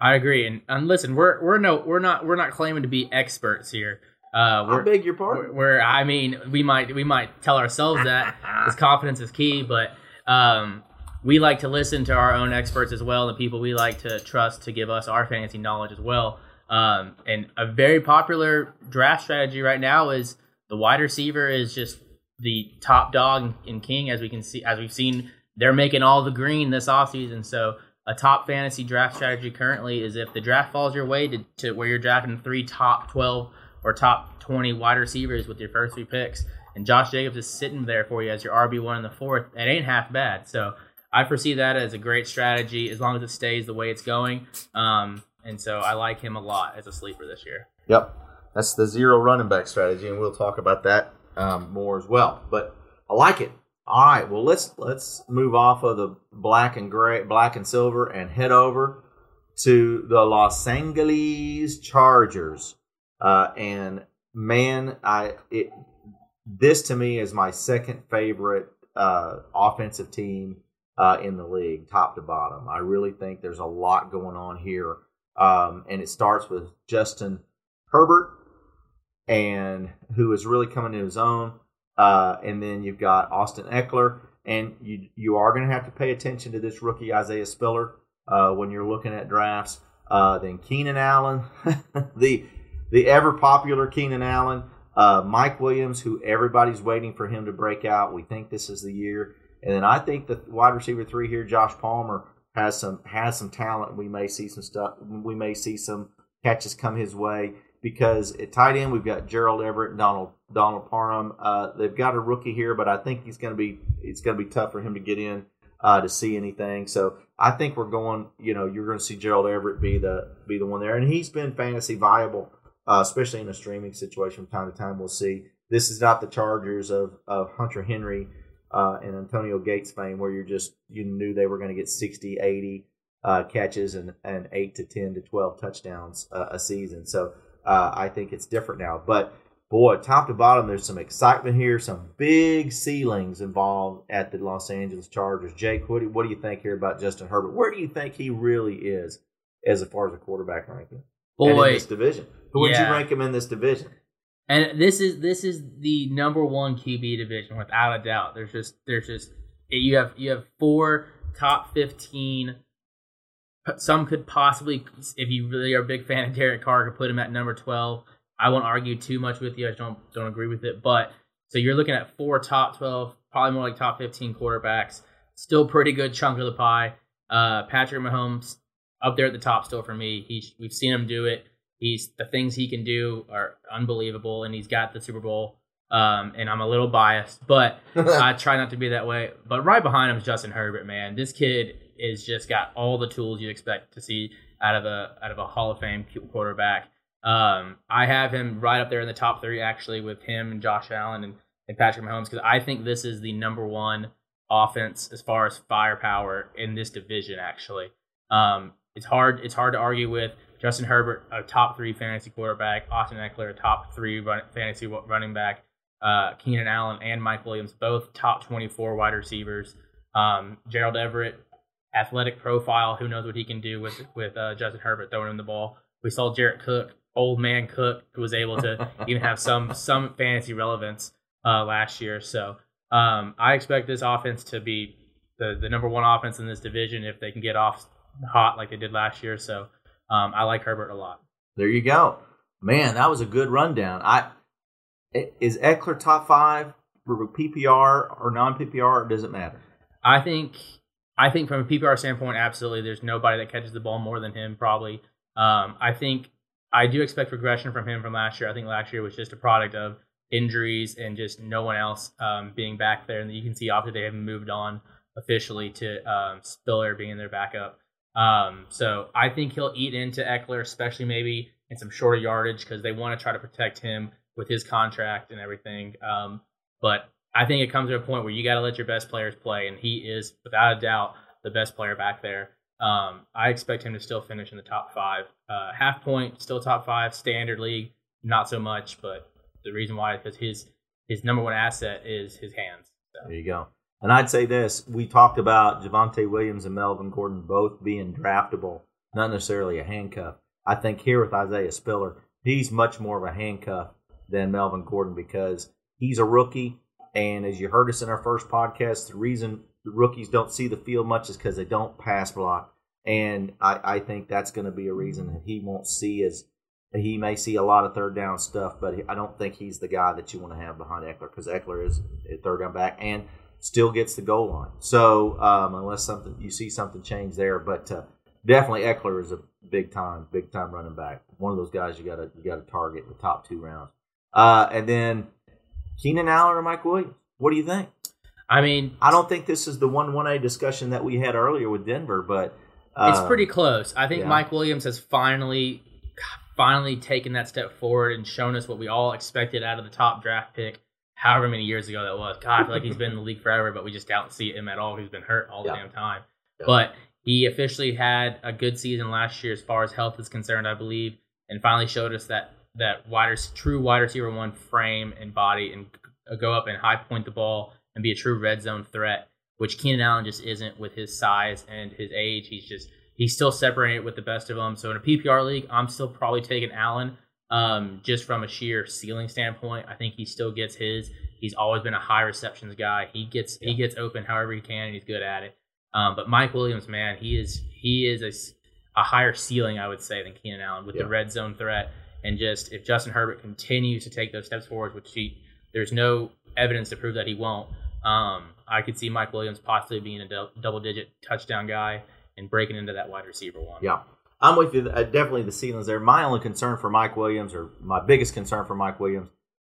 I agree. And, and listen, we're we're no we're not we're not claiming to be experts here. Uh, I beg your pardon. We're, I mean, we might we might tell ourselves that because confidence is key, but um, we like to listen to our own experts as well, the people we like to trust to give us our fantasy knowledge as well. Um, and a very popular draft strategy right now is the wide receiver is just the top dog in king, as we can see, as we've seen, they're making all the green this offseason. So a top fantasy draft strategy currently is if the draft falls your way to, to where you're drafting three top twelve or top 20 wide receivers with your first three picks, and Josh Jacobs is sitting there for you as your RB1 in the fourth, it ain't half bad. So I foresee that as a great strategy as long as it stays the way it's going. Um, and so I like him a lot as a sleeper this year. Yep. That's the zero running back strategy, and we'll talk about that um, more as well. But I like it. All right, well let's let's move off of the black and gray, black and silver, and head over to the Los Angeles Chargers. Uh, and man, I it this to me is my second favorite uh, offensive team uh, in the league, top to bottom. I really think there's a lot going on here, um, and it starts with Justin Herbert, and who is really coming to his own. Uh, and then you've got Austin Ekeler, and you you are going to have to pay attention to this rookie Isaiah Spiller uh, when you're looking at drafts. Uh, then Keenan Allen, the the ever popular Keenan Allen, uh, Mike Williams, who everybody's waiting for him to break out. We think this is the year, and then I think the wide receiver three here, Josh Palmer, has some has some talent. We may see some stuff. We may see some catches come his way because at tight end we've got Gerald Everett Donald Donald Parham. Uh, they've got a rookie here, but I think he's going to be it's going to be tough for him to get in uh, to see anything. So I think we're going. You know, you're going to see Gerald Everett be the be the one there, and he's been fantasy viable, uh, especially in a streaming situation from time to time. We'll see. This is not the Chargers of of Hunter Henry. Uh, and Antonio Gates fame, where you're just you knew they were going to get 60, 80 uh, catches and, and eight to ten to twelve touchdowns a season. So uh, I think it's different now. But boy, top to bottom, there's some excitement here, some big ceilings involved at the Los Angeles Chargers. Jake, what do, what do you think here about Justin Herbert? Where do you think he really is as far as a quarterback ranking? Boy, in this division, who would you rank him in this division? And this is this is the number one QB division without a doubt. There's just there's just you have you have four top fifteen. Some could possibly, if you really are a big fan of Derek Carr, could put him at number twelve. I won't argue too much with you. I don't don't agree with it, but so you're looking at four top twelve, probably more like top fifteen quarterbacks. Still pretty good chunk of the pie. Uh, Patrick Mahomes up there at the top still for me. He we've seen him do it. He's the things he can do are unbelievable, and he's got the Super Bowl. Um, and I'm a little biased, but I try not to be that way. But right behind him is Justin Herbert. Man, this kid is just got all the tools you expect to see out of a out of a Hall of Fame quarterback. Um, I have him right up there in the top three, actually, with him and Josh Allen and, and Patrick Mahomes, because I think this is the number one offense as far as firepower in this division. Actually, um, it's hard it's hard to argue with Justin Herbert, a top three fantasy quarterback, Austin Ekeler, a top three run, fantasy running back, uh, Keenan Allen and Mike Williams, both top 24 wide receivers. Um, Gerald Everett, athletic profile, who knows what he can do with with uh, Justin Herbert throwing him the ball. We saw Jared Cook, old man Cook, who was able to even have some some fantasy relevance uh, last year. So um, I expect this offense to be the the number one offense in this division if they can get off hot like they did last year. So um, I like Herbert a lot. There you go, man. That was a good rundown. I is Ekeler top five for PPR or non PPR? Or does it matter? I think I think from a PPR standpoint, absolutely. There's nobody that catches the ball more than him, probably. Um, I think I do expect regression from him from last year. I think last year was just a product of injuries and just no one else um, being back there. And you can see obviously they haven't moved on officially to um, Spiller being their backup. Um, so I think he'll eat into Ekeler, especially maybe in some shorter yardage because they want to try to protect him with his contract and everything. Um, but I think it comes to a point where you got to let your best players play, and he is without a doubt the best player back there. Um, I expect him to still finish in the top five. Uh, half point, still top five. Standard league, not so much. But the reason why is because his his number one asset is his hands. So. There you go. And I'd say this: we talked about Javonte Williams and Melvin Gordon both being draftable, not necessarily a handcuff. I think here with Isaiah Spiller, he's much more of a handcuff than Melvin Gordon because he's a rookie. And as you heard us in our first podcast, the reason the rookies don't see the field much is because they don't pass block. And I, I think that's going to be a reason that he won't see as he may see a lot of third down stuff, but I don't think he's the guy that you want to have behind Ekeler because Ekeler is a third down back and still gets the goal line. So um, unless something you see something change there, but uh, definitely Ekeler is a big time, big time running back. One of those guys you got to you got to target in the top two rounds. Uh, and then Keenan Allen or Mike Williams. What do you think? I mean, I don't think this is the one one A discussion that we had earlier with Denver, but uh, it's pretty close. I think yeah. Mike Williams has finally, finally taken that step forward and shown us what we all expected out of the top draft pick. however many years ago that was. God, I feel like he's been in the league forever, but we just don't see him at all. He's been hurt all the Yeah. damn time. Yeah. But he officially had a good season last year as far as health is concerned, I believe, and finally showed us that that wide rec- true wide receiver one frame and body and go up and high point the ball and be a true red zone threat, which Keenan Allen just isn't with his size and his age. He's just he's still separated with the best of them. So in a PPR league, I'm still probably taking Allen um, just from a sheer ceiling standpoint. I think he still gets his. He's always been a high receptions guy. He gets he gets open however he can, and he's good at it. Um, but Mike Williams, man, he is he is a, a higher ceiling, I would say, than Keenan Allen with Yeah. the red zone threat. And just if Justin Herbert continues to take those steps forward, which he there's no evidence to prove that he won't, um, I could see Mike Williams possibly being a dou- double digit touchdown guy and breaking into that wide receiver one. Yeah, I'm with you. Uh, definitely the ceiling's there. My only concern for Mike Williams, or my biggest concern for Mike Williams,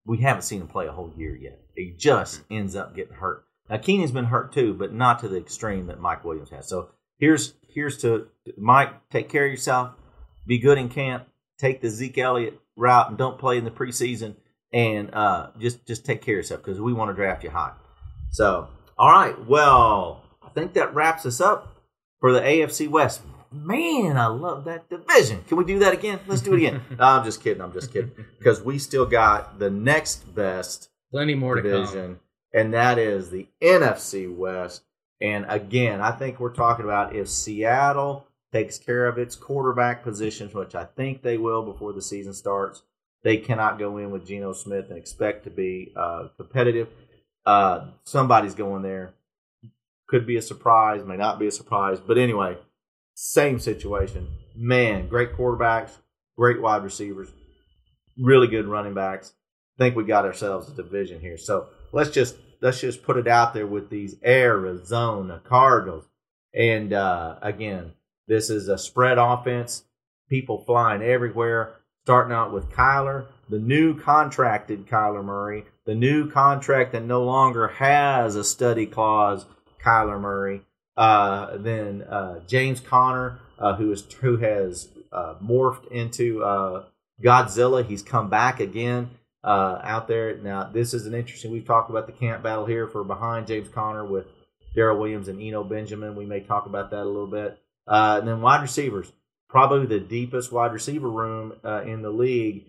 we haven't seen him play a whole year yet. He just ends up getting hurt. Now Keenan's been hurt too, but not to the extreme that Mike Williams has. So here's here's to Mike. Take care of yourself. Be good in camp. Take the Zeke Elliott route and don't play in the preseason. And uh, just just take care of yourself because we want to draft you high. So all right, well I think that wraps us up for the AFC West. Man, I love that division. Can we do that again? Let's do it again. no, I'm just kidding. I'm just kidding. Because we still got the next best Plenty more to come. division, and that is the NFC West. And again, I think we're talking about if Seattle takes care of its quarterback positions, which I think they will before the season starts, they cannot go in with Geno Smith and expect to be uh, competitive. Uh, somebody's going there. Could be a surprise, may not be a surprise. But anyway, same situation. Man, great quarterbacks, great wide receivers, really good running backs. think we got ourselves a division here. So let's just let's just put it out there with these Arizona Cardinals. And uh, again, this is a spread offense. People flying everywhere. Starting out with Kyler, the new contracted Kyler Murray, the new contract that no longer has a study clause, Kyler Murray. Uh, then uh, James Conner, uh, who is who has uh, morphed into uh, Godzilla. He's come back again uh, out there. Now, this is an interesting. We've talked about the camp battle here for behind James Conner with Darrel Williams and Eno Benjamin. We may talk about that a little bit. And then wide receivers, probably the deepest wide receiver room uh, in the league.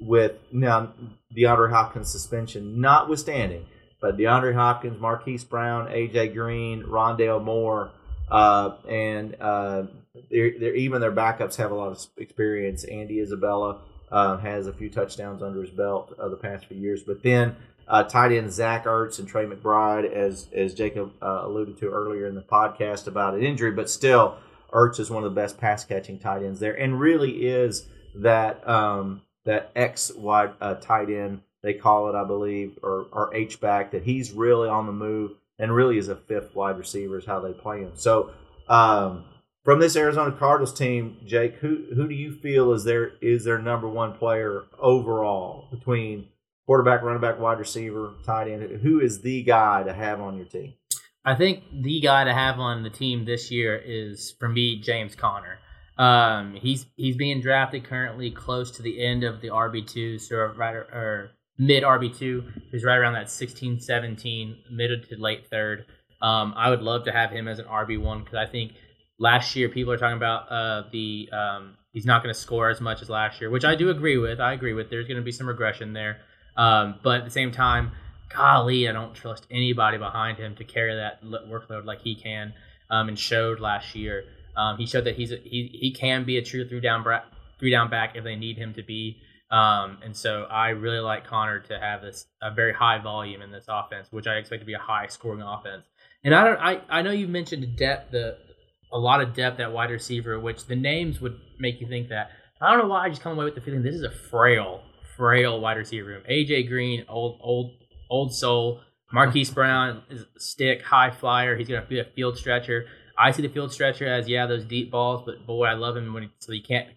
With now DeAndre Hopkins suspension notwithstanding, but DeAndre Hopkins, Marquise Brown, AJ Green, Rondale Moore, uh, and uh, they're, they're, even their backups have a lot of experience. Andy Isabella uh, has a few touchdowns under his belt uh, the past few years, but then uh, tight end Zach Ertz and Trey McBride, as as Jacob alluded to earlier in the podcast about an injury, but still Ertz is one of the best pass catching tight ends there, and really is that um, that X wide uh, tight end they call it, I believe, or or H back that he's really on the move and really is a fifth wide receiver is how they play him. So um, from this Arizona Cardinals team, Jake, who who do you feel is their is their number one player overall between quarterback, running back, wide receiver, tight end? Who is the guy to have on your team? I think the guy to have on the team this year is for me James Conner. Um, he's he's being drafted currently close to the end of the RB two, so right or mid RB two. He's right around that 16, 17, mid to late third. Um, I would love to have him as an RB one because I think last year people are talking about uh, the um, he's not going to score as much as last year, which I do agree with. I agree with. There's going to be some regression there, um, but at the same time, golly, I don't trust anybody behind him to carry that workload like he can, um, and showed last year. Um, he showed that he's a, he he can be a true three down bra- three down back if they need him to be. Um, and so I really like Conner to have this a very high volume in this offense, which I expect to be a high scoring offense. And I don't I, I know you mentioned depth the a lot of depth at wide receiver, which the names would make you think that. I don't know why I just come away with the feeling this is a frail, frail wide receiver room. AJ Green, old old old soul. Marquise Brown is a stick, high flyer. He's gonna be a field stretcher. I see the field stretcher as yeah those deep balls, but boy I love him when he, so he can't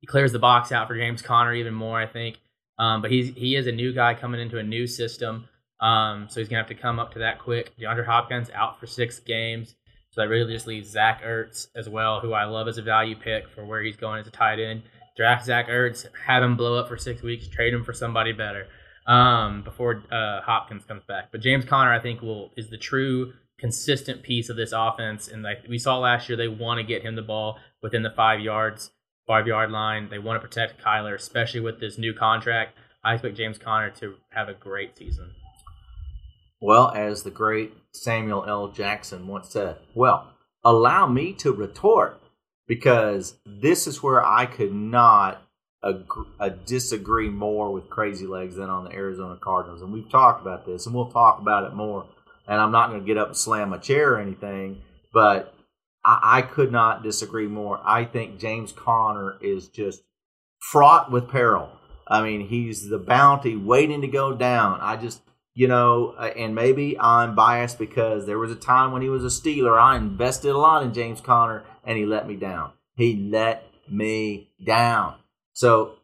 he clears the box out for James Conner even more I think. Um, but he's he is a new guy coming into a new system, um, so he's gonna have to come up to that quick. DeAndre Hopkins out for six games, so that really just leaves Zach Ertz as well, who I love as a value pick for where he's going as a tight end. Draft Zach Ertz, have him blow up for six weeks, trade him for somebody better. Um, before uh, Hopkins comes back. But James Conner, I think, will is the true consistent piece of this offense. And like we saw last year, they want to get him the ball within the five yards, five yard line. They want to protect Kyler, especially with this new contract. I expect James Conner to have a great season. Well, as the great Samuel L. Jackson once said, well, allow me to retort because this is where I could not uh, disagree more with Crazy Legs than on the Arizona Cardinals. And we've talked about this, and we'll talk about it more. And I'm not going to get up and slam my chair or anything, but I, I could not disagree more. I think James Conner is just fraught with peril. I mean, he's the bounty waiting to go down. I just you know, uh, and maybe I'm biased because there was a time when he was a Steeler. I invested a lot in James Conner, and he let me down. He let me down. So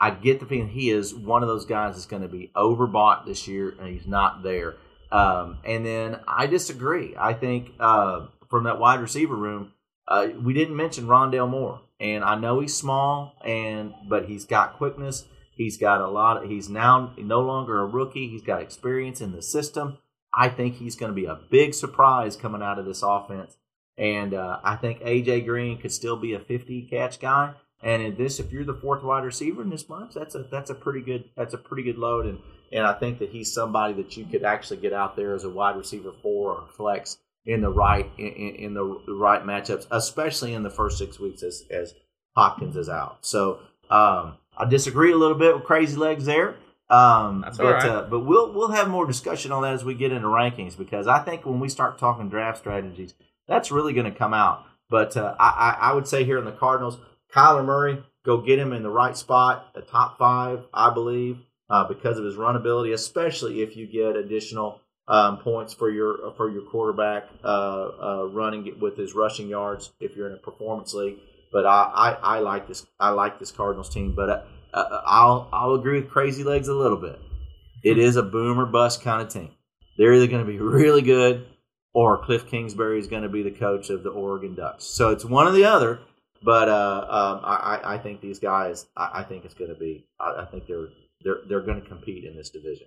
I get the feeling he is one of those guys that's going to be overbought this year, and he's not there. Um, and then I disagree. I think uh, from that wide receiver room, uh, we didn't mention Rondale Moore, and I know he's small, and but he's got quickness. He's got a lot. Of, he's now no longer a rookie. He's got experience in the system. I think he's going to be a big surprise coming out of this offense. And uh, I think AJ Green could still be a 50 catch guy. And in this, if you're the fourth wide receiver in this bunch, that's a that's a pretty good that's a pretty good load. And and I think that he's somebody that you could actually get out there as a wide receiver four or flex in the right in, in the, right matchups, especially in the first six weeks as as Hopkins is out. So um, I disagree a little bit with Crazy Legs there. Um, That's but right. uh, but we'll we'll have more discussion on that as we get into rankings because I think when we start talking draft strategies, that's really going to come out. But uh, I I would say here in the Cardinals, Kyler Murray, go get him in the right spot, a top five, I believe, uh, because of his run ability, especially if you get additional um, points for your for your quarterback uh, uh, running with his rushing yards if you're in a performance league. But I, I, I like this I like this Cardinals team. But uh, uh, I'll I'll agree with Crazy Legs a little bit. It is a boom or bust kind of team. They're either going to be really good or Cliff Kingsbury is going to be the coach of the Oregon Ducks. So it's one or the other. But uh, um, I, I think these guys, I, I think it's going to be. I, I think they're they're they're going to compete in this division.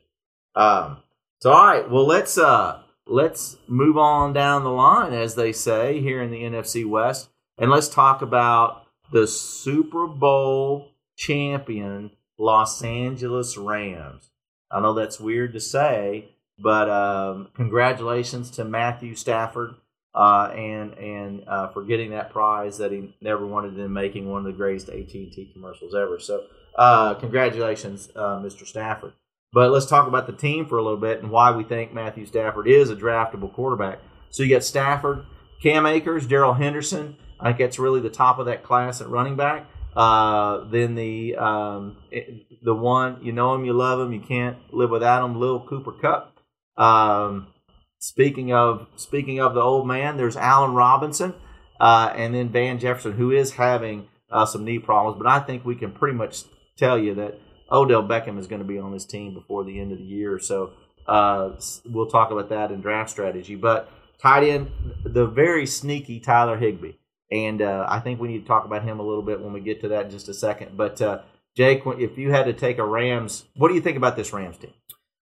Um, so all right, well let's uh, let's move on down the line, as they say here in the NFC West, and let's talk about the Super Bowl champion Los Angeles Rams. I know that's weird to say, but um, congratulations to Matthew Stafford uh, and and uh, for getting that prize that he never wanted in making one of the greatest AT and T commercials ever. So uh, congratulations, uh, Mr. Stafford. But let's talk about the team for a little bit and why we think Matthew Stafford is a draftable quarterback. So you got Stafford, Cam Akers, Darrell Henderson. I think that's really the top of that class at running back. Uh, then the um, the one you know him, you love him, you can't live without him, Lil Cooper Kupp. Um, speaking of speaking of the old man, there's Allen Robinson, uh, and then Van Jefferson, who is having uh, some knee problems. But I think we can pretty much tell you that Odell Beckham is going to be on this team before the end of the year. So uh, we'll talk about that in draft strategy. But tight end, the very sneaky Tyler Higbee. And uh, I think we need to talk about him a little bit when we get to that in just a second. But uh, Jake, if you had to take a Rams, what do you think about this Rams team?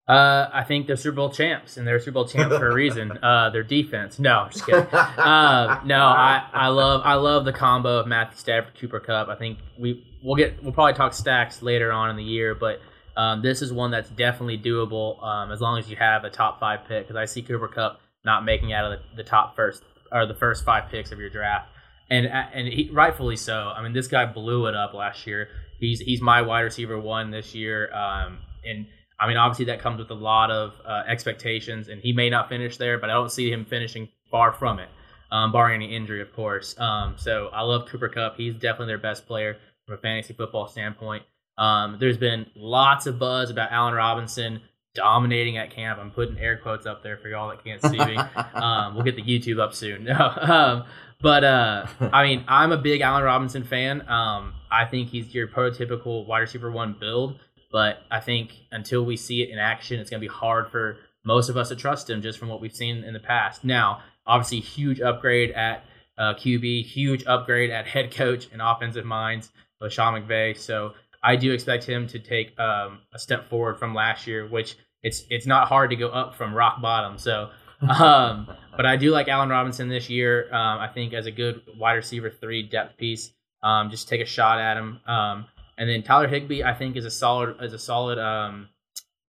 Uh, I think they're Super Bowl champs, and they're Super Bowl champs for a reason. Uh, their defense. No, I'm just kidding. Uh, no, I, I love I love the combo of Matthew Stafford, Cooper Kupp. I think we we'll get we'll probably talk stacks later on in the year, but um, this is one that's definitely doable um, as long as you have a top five pick. Because I see Cooper Kupp not making out of the, the top first or the first five picks of your draft, and and he, rightfully so. I mean, this guy blew it up last year. He's he's my wide receiver one this year, um, and I mean, obviously that comes with a lot of uh, expectations, and he may not finish there, but I don't see him finishing far from it, um, barring any injury, of course. Um, so I love Cooper Kupp. He's definitely their best player from a fantasy football standpoint. Um, there's been lots of buzz about Allen Robinson dominating at camp. I'm putting air quotes up there for y'all that can't see me. Um, we'll get the YouTube up soon. Um, but uh, I mean, I'm a big Allen Robinson fan. Um, I think he's your prototypical wide receiver one build. But I think until we see it in action, it's going to be hard for most of us to trust him just from what we've seen in the past. Now, obviously, huge upgrade at uh, QB, huge upgrade at head coach and offensive minds with Sean McVay. So I do expect him to take um, a step forward from last year, which it's it's not hard to go up from rock bottom. So, um, but I do like Allen Robinson this year. Um, I think as a good wide receiver three depth piece, um, just take a shot at him. And then Tyler Higbee, I think, is a solid is a solid um,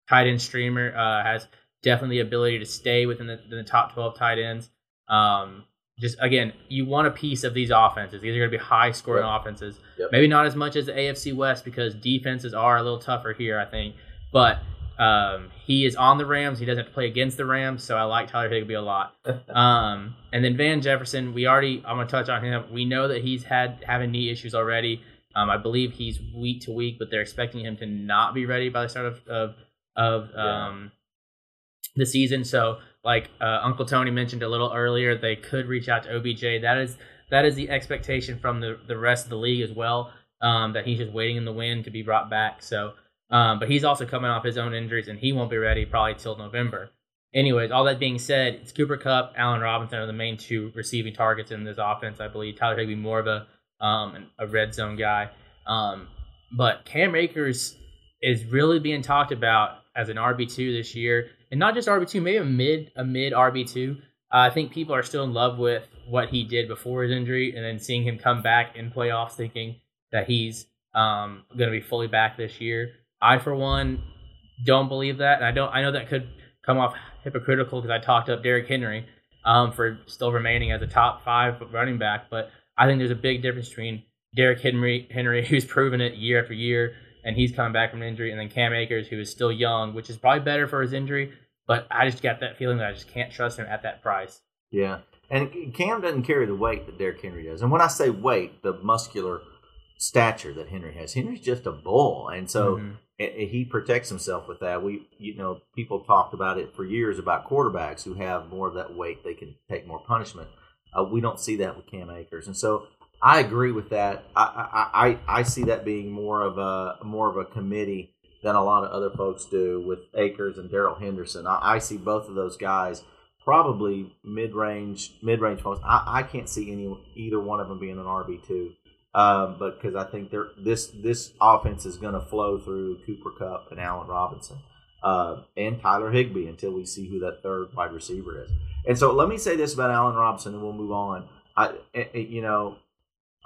tight end streamer. Uh, has definitely the ability to stay within the, the top twelve tight ends. Um, just again, you want a piece of these offenses. These are going to be high scoring Yep. offenses. Yep. Maybe not as much as the AFC West because defenses are a little tougher here, I think. But um, he is on the Rams. He doesn't have to play against the Rams, so I like Tyler Higbee a lot. um, and then Van Jefferson, we already I'm going to touch on him. We know that he's had having knee issues already. Um, I believe he's week to week, but they're expecting him to not be ready by the start of of, of Yeah. um, the season. So, like uh, Uncle Tony mentioned a little earlier, they could reach out to OBJ. That is that is the expectation from the the rest of the league as well. Um, that he's just waiting in the wind to be brought back. So, um, but he's also coming off his own injuries, and he won't be ready probably till November. Anyways, all that being said, it's Cooper Kupp, Allen Robinson are the main two receiving targets in this offense. I believe Tyler Higbee more of a um, a red zone guy. Um, but Cam Akers is really being talked about as an RB two this year, and not just RB two, maybe a mid a mid RB two. Uh, I think people are still in love with what he did before his injury, and then seeing him come back in playoffs, thinking that he's um, going to be fully back this year. I, for one, don't believe that, and I don't. I know that could come off hypocritical because I talked up Derrick Henry um, for still remaining as a top five running back, but I think there's a big difference between Derrick Henry, Henry, who's proven it year after year, and he's coming back from injury, and then Cam Akers, who is still young, which is probably better for his injury. But I just got that feeling that I just can't trust him at that price. Yeah, and Cam doesn't carry the weight that Derrick Henry does. And when I say weight, the muscular stature that Henry has, Henry's just a bull, and so Mhm. a- a- he protects himself with that. We, you know, people talked about it for years about quarterbacks who have more of that weight; they can take more punishment. Uh, we don't see that with Cam Akers, and so I agree with that. I, I, I, see that being more of a more of a committee than a lot of other folks do with Akers and Darrell Henderson. I, I see both of those guys probably mid range mid range folks. I, I can't see any either one of them being an RB two, um, but because I think this this offense is going to flow through Cooper Kupp and Allen Robinson uh, and Tyler Higbee until we see who that third wide receiver is. And so let me say this about Allen Robinson, and we'll move on. I, eh, eh, you know,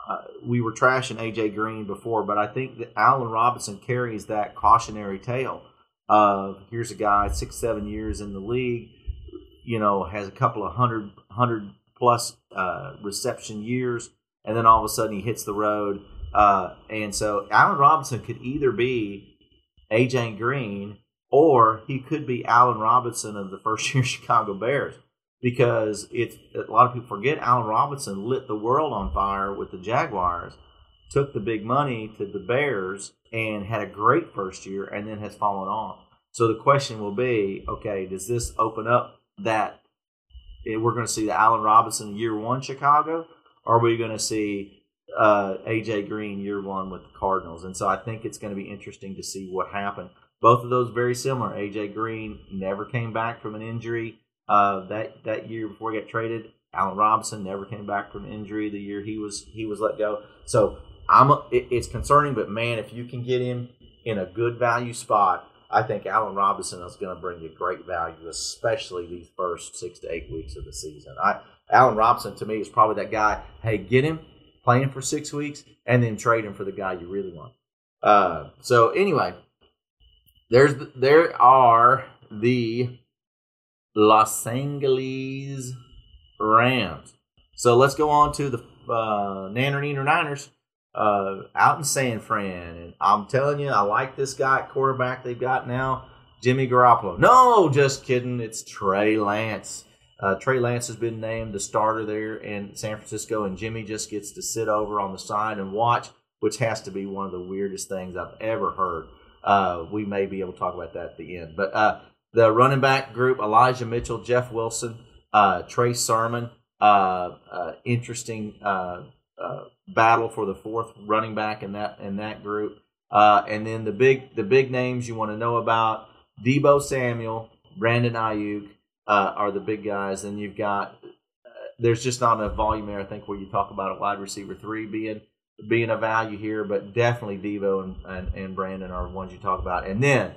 uh, we were trashing AJ Green before, but I think that Allen Robinson carries that cautionary tale of here's a guy six seven years in the league, you know, has a couple of hundred hundred plus uh, reception years, and then all of a sudden he hits the road. Uh, and so Allen Robinson could either be AJ Green or he could be Allen Robinson of the first year Chicago Bears because it's a lot of people forget Allen Robinson lit the world on fire with the Jaguars, took the big money to the Bears, and had a great first year, and then has fallen off. So the question will be, okay, does this open up that eh, we're going to see the Allen Robinson year one Chicago, or are we going to see uh, AJ Green year one with the Cardinals? And so I think it's going to be interesting to see what happened. Both of those very similar. AJ Green never came back from an injury uh, that that year before he got traded. Allen Robinson never came back from injury the year he was he was let go. So I'm a, it, it's concerning, but man, if you can get him in a good value spot, I think Allen Robinson is going to bring you great value, especially these first six to eight weeks of the season. I Allen Robinson to me is probably that guy. Hey, get him, play him for six weeks, and then trade him for the guy you really want. Uh, so anyway, there's there are the Los Angeles Rams. So let's go on to the uh, Nanner Neener Niners uh, out in San Fran. And I'm telling you, I like this guy quarterback they've got now, Jimmy Garoppolo. No, just kidding. It's Trey Lance. Uh, Trey Lance has been named the starter there in San Francisco, and Jimmy just gets to sit over on the side and watch, which has to be one of the weirdest things I've ever heard. Uh, we may be able to talk about that at the end. But uh, the running back group Elijah Mitchell, Jeff Wilson, uh, Trey Sermon. Uh, uh, interesting uh, battle for the fourth running back in that in that group. And then the big the big names you want to know about Deebo Samuel, Brandon Aiyuk are the big guys. And you've got there's just not enough volume there. I think where you talk about a wide receiver three being being a value here, but definitely Deebo and, and, and Brandon are ones you talk about. And then,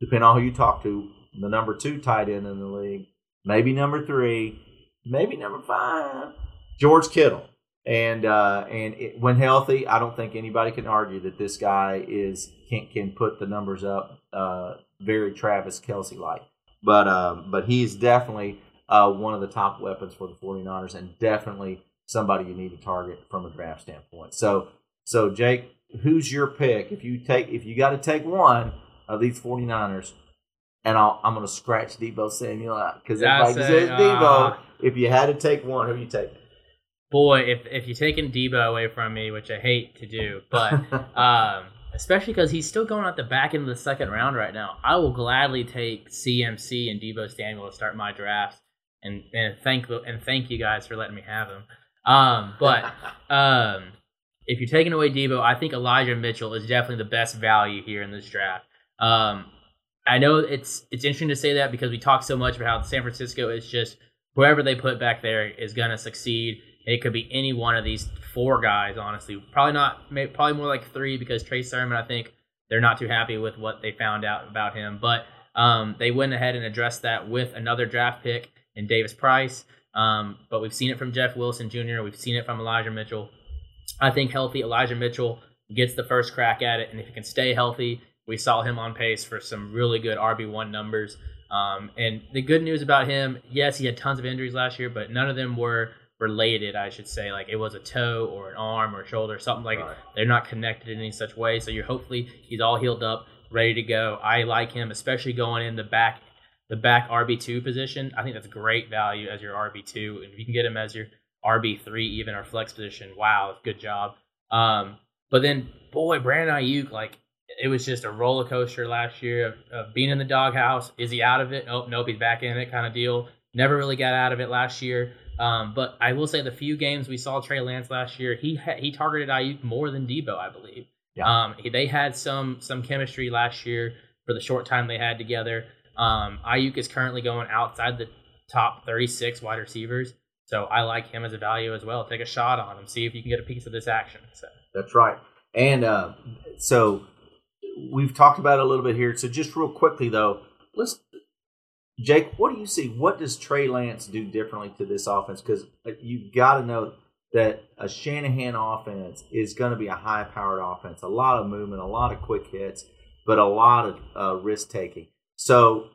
depending on who you talk to, the number two tight end in the league, maybe number three, maybe number five, George Kittle. And uh, and it, when healthy, I don't think anybody can argue that this guy is can can put the numbers up uh, very Travis Kelce like. But um, but he's definitely uh, one of the top weapons for the 49ers and definitely somebody you need to target from a draft standpoint. So so Jake, who's your pick? If you take if you got to take one of these 49ers, and I'll, I'm going to scratch Deebo Samuel out because everybody says Deebo. if you had to take one, who you take? Boy, if if you're taking Deebo away from me, which I hate to do, but um, especially because he's still going at the back end of the second round right now, I will gladly take CMC and Deebo Samuel to start my draft. And, and thank and thank you guys for letting me have him. Um, but um, if you're taking away Deebo, I think Elijah Mitchell is definitely the best value here in this draft. Um, I know it's it's interesting to say that because we talk so much about how San Francisco is just whoever they put back there is going to succeed. It could be any one of these four guys, honestly. Probably not, maybe, probably more like three because Trey Sermon, I think they're not too happy with what they found out about him. But um, they went ahead and addressed that with another draft pick in Davis Price. Um, but we've seen it from Jeff Wilson Jr., we've seen it from Elijah Mitchell. I think healthy Elijah Mitchell gets the first crack at it, and if he can stay healthy, we saw him on pace for some really good RB1 numbers. Um, and the good news about him, yes, he had tons of injuries last year, but none of them were related, I should say. Like it was a toe or an arm or a shoulder, something like right. They're not connected in any such way. So you're hopefully he's all healed up, ready to go. I like him, especially going in the back the back RB two position. I think that's great value as your RB two, and if you can get him as your RB three, even or flex position, wow, good job. Um, but then, boy, Brandon Aiyuk, like it was just a roller coaster last year of, of being in the doghouse. Is he out of it? Oh, nope, he's back in it, kind of deal. Never really got out of it last year. Um, but I will say the few games we saw Trey Lance last year, he ha- he targeted Aiyuk more than Deebo, I believe. Yeah. Um, they had some some chemistry last year for the short time they had together. Um, Aiyuk is currently going outside the top 36 wide receivers, so I like him as a value as well. Take a shot on him, see if you can get a piece of this action. So. That's right, and uh, so we've talked about it a little bit here. So just real quickly though, let's Jake, what do you see? What does Trey Lance do differently to this offense? Because you've got to know that a Shanahan offense is going to be a high powered offense, a lot of movement, a lot of quick hits, but a lot of uh, risk taking. So,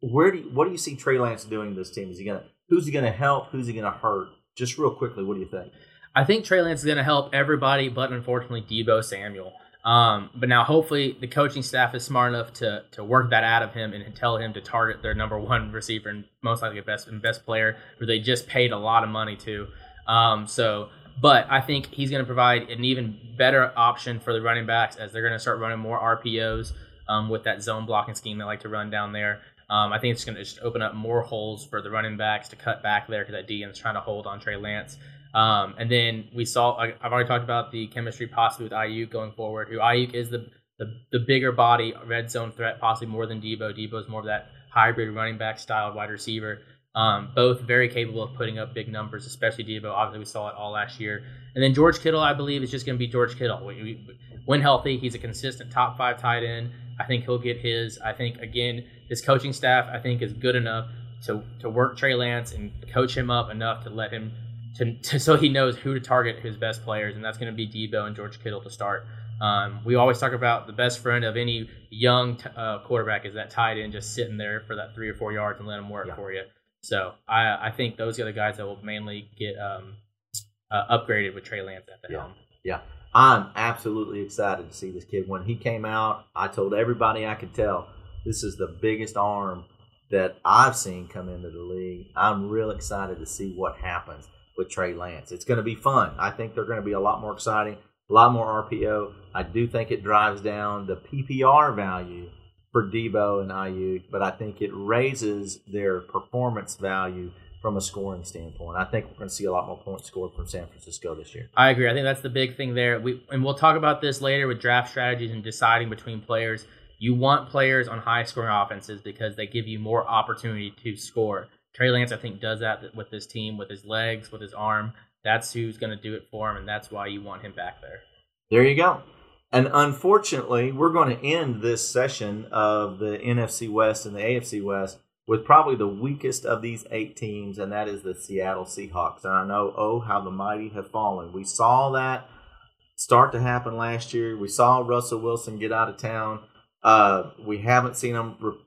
where do you, what do you see Trey Lance doing this team? Is he to who's he to help? Who's he to hurt? Just real quickly, what do you think? I think Trey Lance is to help everybody, but unfortunately, Deebo Samuel. Um, but now, hopefully, the coaching staff is smart enough to to work that out of him and tell him to target their number one receiver and most likely best and best player, who they just paid a lot of money to. Um, so, but I think he's going to provide an even better option for the running backs as they're going to start running more RPOs um, with that zone blocking scheme they like to run down there. Um, I think it's going to just open up more holes for the running backs to cut back there because that D is trying to hold on Trey Lance. Um, and then we saw, I've already talked about the chemistry possibly with Aiyuk going forward, who Aiyuk is the, the, the bigger body red zone threat, possibly more than Deebo. Deebo is more of that hybrid running back style wide receiver. Um, both very capable of putting up big numbers, especially Deebo. Obviously, we saw it all last year. And then George Kittle, I believe, is just going to be George Kittle. When healthy, he's a consistent top five tight end. I think he'll get his. I think again, his coaching staff, I think, is good enough to to work Trey Lance and coach him up enough to let him to, to, so he knows who to target his best players, and that's going to be Deebo and George Kittle to start. Um, we always talk about the best friend of any young t- uh, quarterback is that tight end just sitting there for that three or four yards and let him work yeah. for you. So I, I think those are the guys that will mainly get um, uh, upgraded with Trey Lance at the yeah. helm. Yeah, I'm absolutely excited to see this kid. When he came out, I told everybody I could tell this is the biggest arm that I've seen come into the league. I'm real excited to see what happens with Trey Lance. It's going to be fun. I think they're going to be a lot more exciting, a lot more RPO. I do think it drives down the PPR value for Deebo and Aiyuk, but I think it raises their performance value from a scoring standpoint. I think we're going to see a lot more points scored from San Francisco this year. I agree. I think that's the big thing there. We and we'll talk about this later with draft strategies and deciding between players. You want players on high scoring offenses because they give you more opportunity to score. Trey Lance, I think, does that with this team, with his legs, with his arm. that's who's going to do it for him, and that's why you want him back there. There you go. And unfortunately, we're going to end this session of the NFC West and the AFC West with probably the weakest of these eight teams, and that is the Seattle Seahawks. And I know, oh, how the mighty have fallen. We saw that start to happen last year. We saw Russell Wilson get out of town. Uh, we haven't seen him re-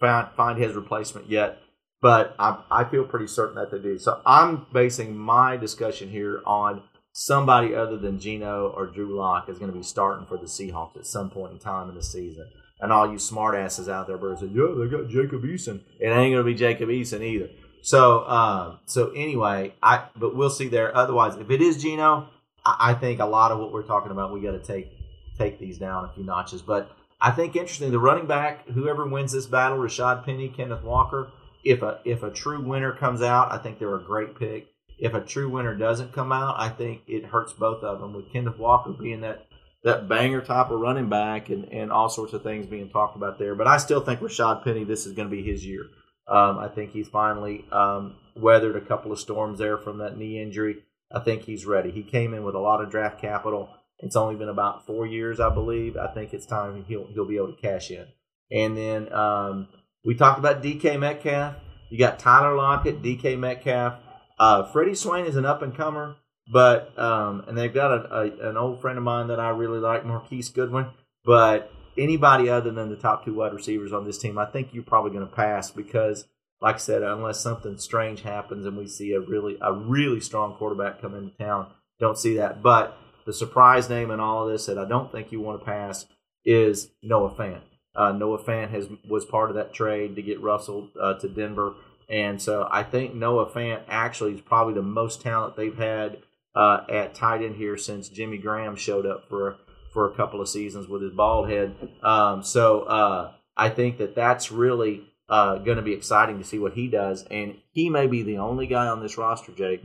find, find his replacement yet, but I, I feel pretty certain that they do. So I'm basing my discussion here on somebody other than Geno or Drew Lock is going to be starting for the Seahawks at some point in time in the season. And all you smartasses out there, say, yeah, they got Jacob Eason. It ain't going to be Jacob Eason either. So, uh, so anyway, I but we'll see there. Otherwise, if it is Geno, I, I think a lot of what we're talking about, we got to take take these down a few notches. But I think interesting, the running back, whoever wins this battle, Rashaad Penny, Kenneth Walker. If a if a true winner comes out, I think they're a great pick if a true winner doesn't come out, I think it hurts both of them. With Kenneth Walker being that that banger type of running back and, and all sorts of things being talked about there. But I still think Rashaad Penny, this is going to be his year. Um, I think he's finally um, weathered a couple of storms there from that knee injury. I think he's ready. He came in with a lot of draft capital. It's only been about four years, I believe. I think it's time he'll he'll be able to cash in. And then um, we talked about DK Metcalf. You got Tyler Lockett, DK Metcalf. Uh, Freddie Swain is an up and comer, but um, and they've got a, a, an old friend of mine that I really like, Marquise Goodwin. But anybody other than the top two wide receivers on this team, I think you're probably going to pass because, like I said, unless something strange happens and we see a really a really strong quarterback come into town, don't see that. But the surprise name in all of this that I don't think you want to pass is Noah Fant. Uh, Noah Fant has was part of that trade to get Russell uh, to Denver. And so I think Noah Fant actually is probably the most talent they've had uh, at tight end here since Jimmy Graham showed up for for a couple of seasons with his bald head. Um, so uh, I think that that's really uh, going to be exciting to see what he does. And he may be the only guy on this roster, Jake,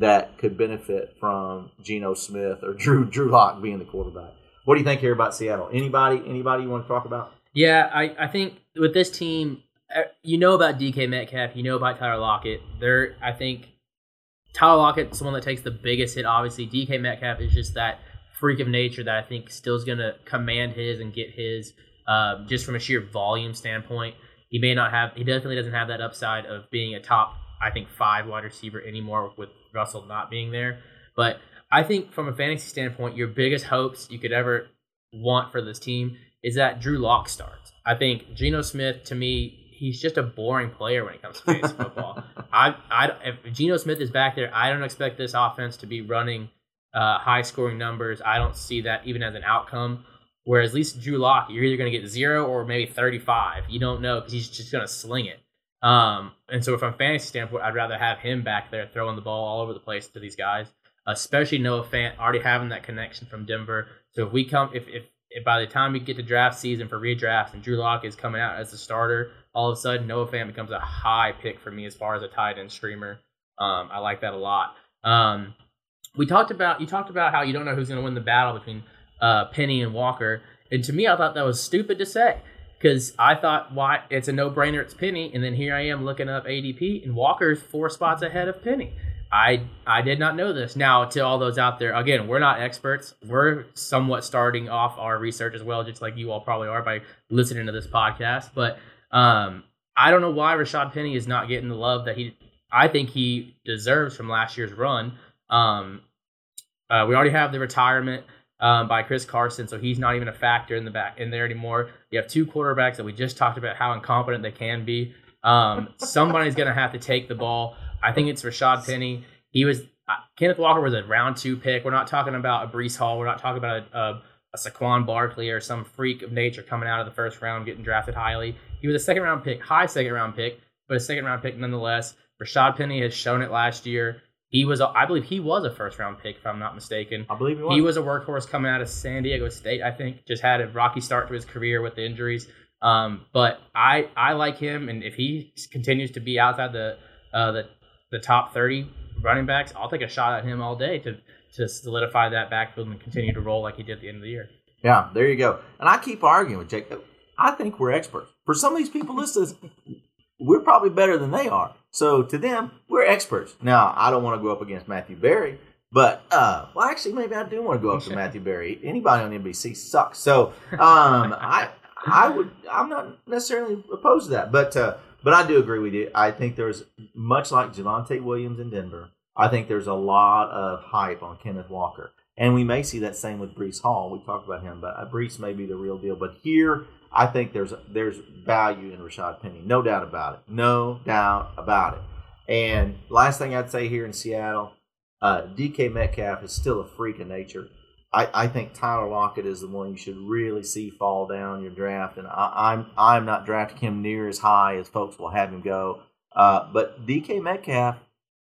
that could benefit from Geno Smith or Drew Drew Lock being the quarterback. What do you think here about Seattle? Anybody anybody you want to talk about? Yeah, I, I think with this team, uh, you know about DK Metcalf, you know about Tyler Lockett. There, I think Tyler Lockett's someone that takes the biggest hit. Obviously, DK Metcalf is just that freak of nature that I think still is going to command his and get his uh, just from a sheer volume standpoint. He may not have, he definitely doesn't have that upside of being a top, I think, five wide receiver anymore with Russell not being there. But I think from a fantasy standpoint, your biggest hopes you could ever want for this team is that Drew Lock starts. I think Geno Smith, to me, he's just a boring player when it comes to fantasy football. I, I, if Geno Smith is back there, I don't expect this offense to be running uh, high scoring numbers. I don't see that even as an outcome. Whereas at least Drew Lock, you're either going to get zero or maybe 35. You don't know because he's just going to sling it. Um, and so from a fantasy standpoint, I'd rather have him back there throwing the ball all over the place to these guys, especially Noah Fant already having that connection from Denver. So if we come, if, if by the time we get to draft season for redrafts and Drew Lock is coming out as the starter, all of a sudden Noah Fant becomes a high pick for me as far as a tight end streamer. Um, I like that a lot. Um, we talked about you talked about how you don't know who's going to win the battle between uh, Penny and Walker, and to me, I thought that was stupid to say because I thought why it's a no brainer. It's Penny, and then here I am looking up ADP, and Walker's four spots ahead of Penny. I I did not know this. Now to all those out there, again, we're not experts. We're somewhat starting off our research as well, just like you all probably are by listening to this podcast, but. Um, I don't know why Rashaad Penny is not getting the love that he I think he deserves from last year's run. Um, uh, we already have the retirement um, by Chris Carson, so he's not even a factor in the back in there anymore. You have two quarterbacks that we just talked about how incompetent they can be. Um, somebody's going to have to take the ball. I think it's Rashaad Penny. He was uh, Kenneth Walker was a round two pick. We're not talking about a Breece Hall. We're not talking about a, a a Saquon Barkley or some freak of nature coming out of the first round getting drafted highly. He was a second round pick, high second round pick, but a second round pick nonetheless. Rashaad Penny has shown it last year. He was, a, I believe, he was a first round pick, if I'm not mistaken. I believe he was. He was a workhorse coming out of San Diego State. I think just had a rocky start to his career with the injuries. Um, but I, I like him, and if he continues to be outside the, uh, the, the top 30 running backs, I'll take a shot at him all day to to solidify that backfield and continue to roll like he did at the end of the year. Yeah, there you go. And I keep arguing with Jake. I think we're experts. For some of these people listening, we're probably better than they are. So to them, we're experts. Now, I don't want to go up against Matthew Berry But uh, well, actually, maybe I do want to go up to Matthew Berry. Anybody on NBC sucks. So um, I I would I'm not necessarily opposed to that, but uh, but I do agree with you. I think there's much like Javonte Williams in Denver. I think there's a lot of hype on Kenneth Walker. And we may see that same with Breece Hall. We talked about him, but uh, Breece may be the real deal. But here, I think there's there's value in Rashaad Penny, no doubt about it, no doubt about it. And last thing I'd say here in Seattle, uh, DK Metcalf is still a freak of nature. I, I think Tyler Lockett is the one you should really see fall down your draft, and I, am I'm, I'm not drafting him near as high as folks will have him go. Uh, but DK Metcalf,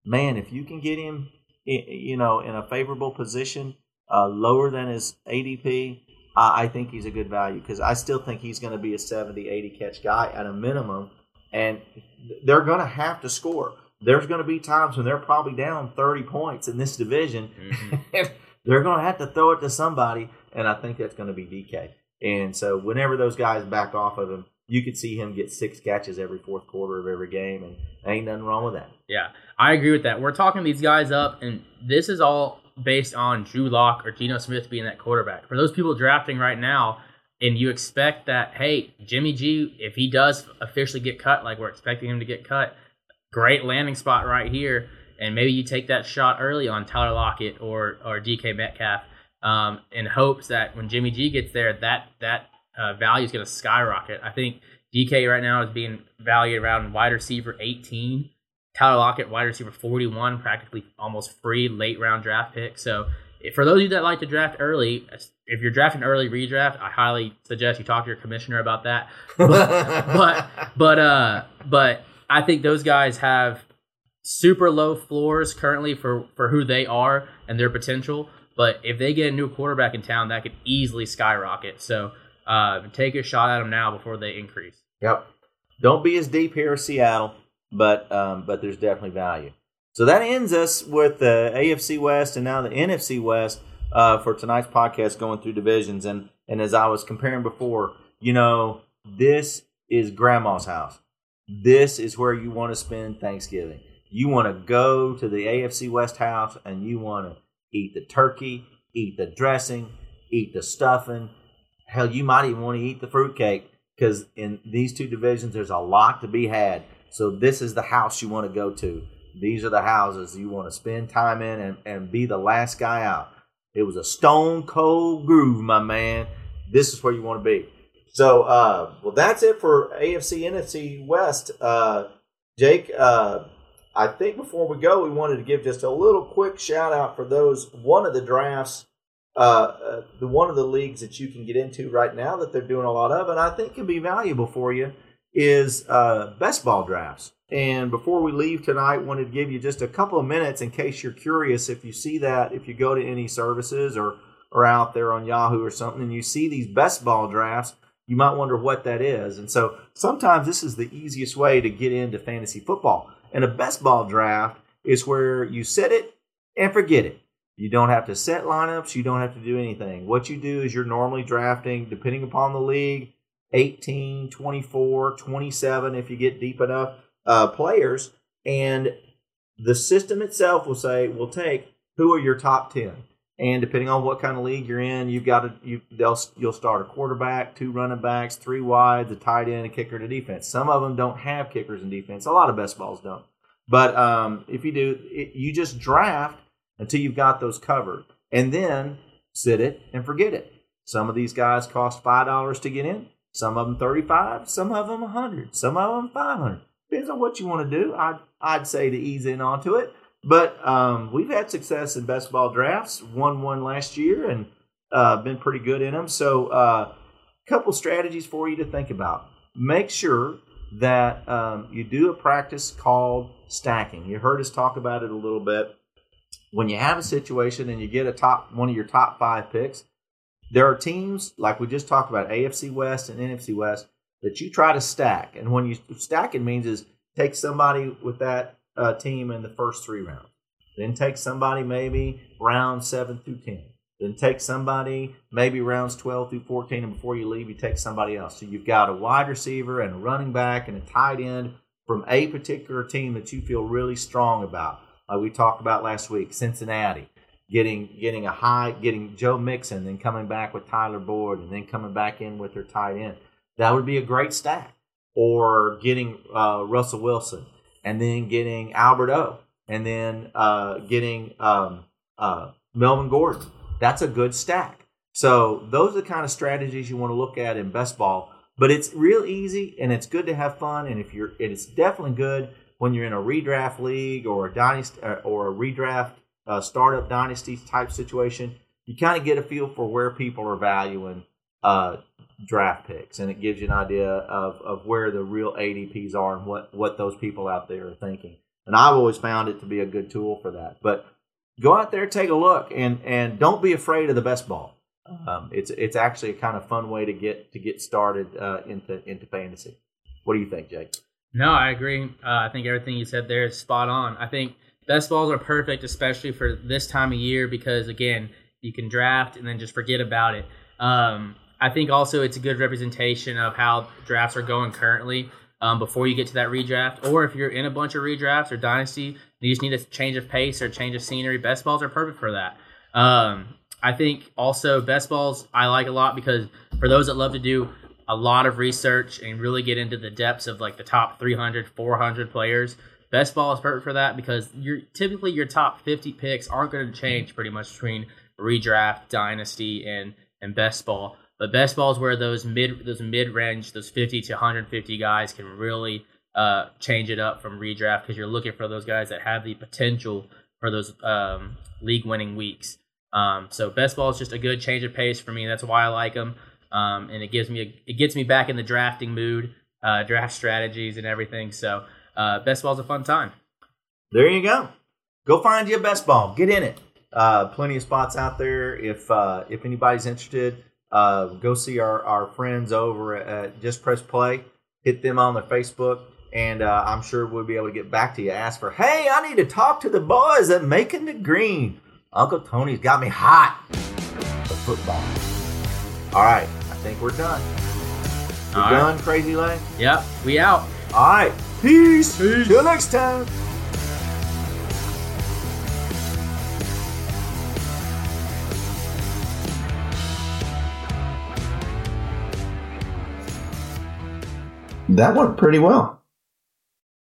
man, if you can get him you know, in a favorable position, uh, lower than his ADP, I, I think he's a good value because I still think he's going to be a 70, 80 catch guy at a minimum. And they're going to have to score. There's going to be times when they're probably down 30 points in this division. Mm-hmm. they're going to have to throw it to somebody. And I think that's going to be DK. And so whenever those guys back off of him, you could see him get six catches every fourth quarter of every game, and ain't nothing wrong with that. Yeah, I agree with that. We're talking these guys up, and this is all based on Drew Lock or Geno Smith being that quarterback. For those people drafting right now, and you expect that, hey, Jimmy G, if he does officially get cut, like we're expecting him to get cut, great landing spot right here. And maybe you take that shot early on Tyler Lockett or or DK Metcalf um, in hopes that when Jimmy G gets there, that that uh, value is going to skyrocket. I think DK right now is being valued around wide receiver 18. Tyler Lockett, wide receiver 41, practically almost free late round draft pick. So for those of you that like to draft early, if you're drafting early redraft, I highly suggest you talk to your commissioner about that. But but but, uh, but I think those guys have super low floors currently for for who they are and their potential. But if they get a new quarterback in town, that could easily skyrocket. So uh, take a shot at them now before they increase. Yep. Don't be as deep here as Seattle, but um, but there's definitely value. So that ends us with the AFC West and now the NFC West uh, for tonight's podcast, going through divisions. And and as I was comparing before, you know, this is Grandma's house. This is where you want to spend Thanksgiving. You want to go to the AFC West house and you want to eat the turkey, eat the dressing, eat the stuffing, Hell, you might even want to eat the fruitcake because in these two divisions, there's a lot to be had. So this is the house you want to go to. These are the houses you want to spend time in and, and be the last guy out. It was a stone cold groove, my man. This is where you want to be. So, uh, well, that's it for AFC NFC West. Uh, Jake, uh, I think before we go, we wanted to give just a little quick shout out for those one of the drafts uh, uh, the one of the leagues that you can get into right now that they're doing a lot of, and I think can be valuable for you, is uh, best ball drafts. And before we leave tonight, wanted to give you just a couple of minutes in case you're curious. If you see that, if you go to any services or or out there on Yahoo or something, and you see these best ball drafts, you might wonder what that is. And so sometimes this is the easiest way to get into fantasy football. And a best ball draft is where you set it and forget it. You don't have to set lineups. You don't have to do anything. What you do is you're normally drafting, depending upon the league, 18, 24, 27, if you get deep enough, uh, players. And the system itself will say, we'll take who are your top 10. And depending on what kind of league you're in, you've got to you they'll you'll start a quarterback, two running backs, three wides, a tight end, a kicker to defense. Some of them don't have kickers in defense. A lot of best balls don't. But um, if you do, it, you just draft until you've got those covered. And then sit it and forget it. Some of these guys cost $5 to get in, some of them 35, some of them a 100, some of them 500. Depends on what you want to do. I'd, I'd say to ease in onto it. But um, we've had success in best ball drafts, won one last year and uh, been pretty good in them. So, a uh, couple strategies for you to think about. Make sure that um, you do a practice called stacking. You heard us talk about it a little bit when you have a situation and you get a top one of your top five picks, there are teams like we just talked about AFC West and NFC West that you try to stack. And when you stack it means is take somebody with that uh, team in the first three rounds, then take somebody maybe round seven through ten, then take somebody maybe rounds twelve through fourteen, and before you leave, you take somebody else. So you've got a wide receiver and a running back and a tight end from a particular team that you feel really strong about like we talked about last week, Cincinnati. getting getting a high, getting Joe Mixon, then coming back with Tyler Boyd, and then coming back in with their tight end. That would be a great stack. Or getting uh, Russell Wilson, and then getting Albert O, and then uh, getting um, uh, Melvin Gordon. That's a good stack. So those are the kind of strategies you want to look at in best ball. But it's real easy and it's good to have fun. And if you're, it's definitely good when you're in a redraft league or a dynasty uh, or a redraft uh, startup dynasty type situation. You kind of get a feel for where people are valuing uh, draft picks, and it gives you an idea of, of where the real ADPs are and what what those people out there are thinking. And I've always found it to be a good tool for that. But go out there, take a look, and and don't be afraid of the best ball. Um, it's it's actually a kind of fun way to get to get started uh, into into fantasy. What do you think, Jake? No, I agree. Uh, I think everything you said there is spot on. I think best balls are perfect, especially for this time of year, because again, you can draft and then just forget about it. Um, I think also it's a good representation of how drafts are going currently um, before you get to that redraft. Or if you're in a bunch of redrafts or dynasty, you just need a change of pace or change of scenery. Best balls are perfect for that. Um, I think also best balls I like a lot because for those that love to do a lot of research and really get into the depths of like the top 300, 400 players, best ball is perfect for that because you're typically your top 50 picks aren't going to change pretty much between redraft, dynasty, and and best ball. But best ball is where those mid those mid range, those 50 to 150 guys can really uh, change it up from redraft because you're looking for those guys that have the potential for those um, league winning weeks. Um, so best ball is just a good change of pace for me. That's why I like them, um, and it gives me a, it gets me back in the drafting mood, uh, draft strategies and everything. So uh, best ball is a fun time. There you go. Go find your best ball. Get in it. Uh, plenty of spots out there. If uh, if anybody's interested, uh, go see our, our friends over at Just Press Play. Hit them on their Facebook, and uh, I'm sure we'll be able to get back to you. Ask for, hey, I need to talk to the boys at Making the Green. Uncle Tony's got me hot for football. All right, I think we're done. We're All right. done, Crazy Lane. Yep, we out. All right, peace. Till next time. That went pretty well.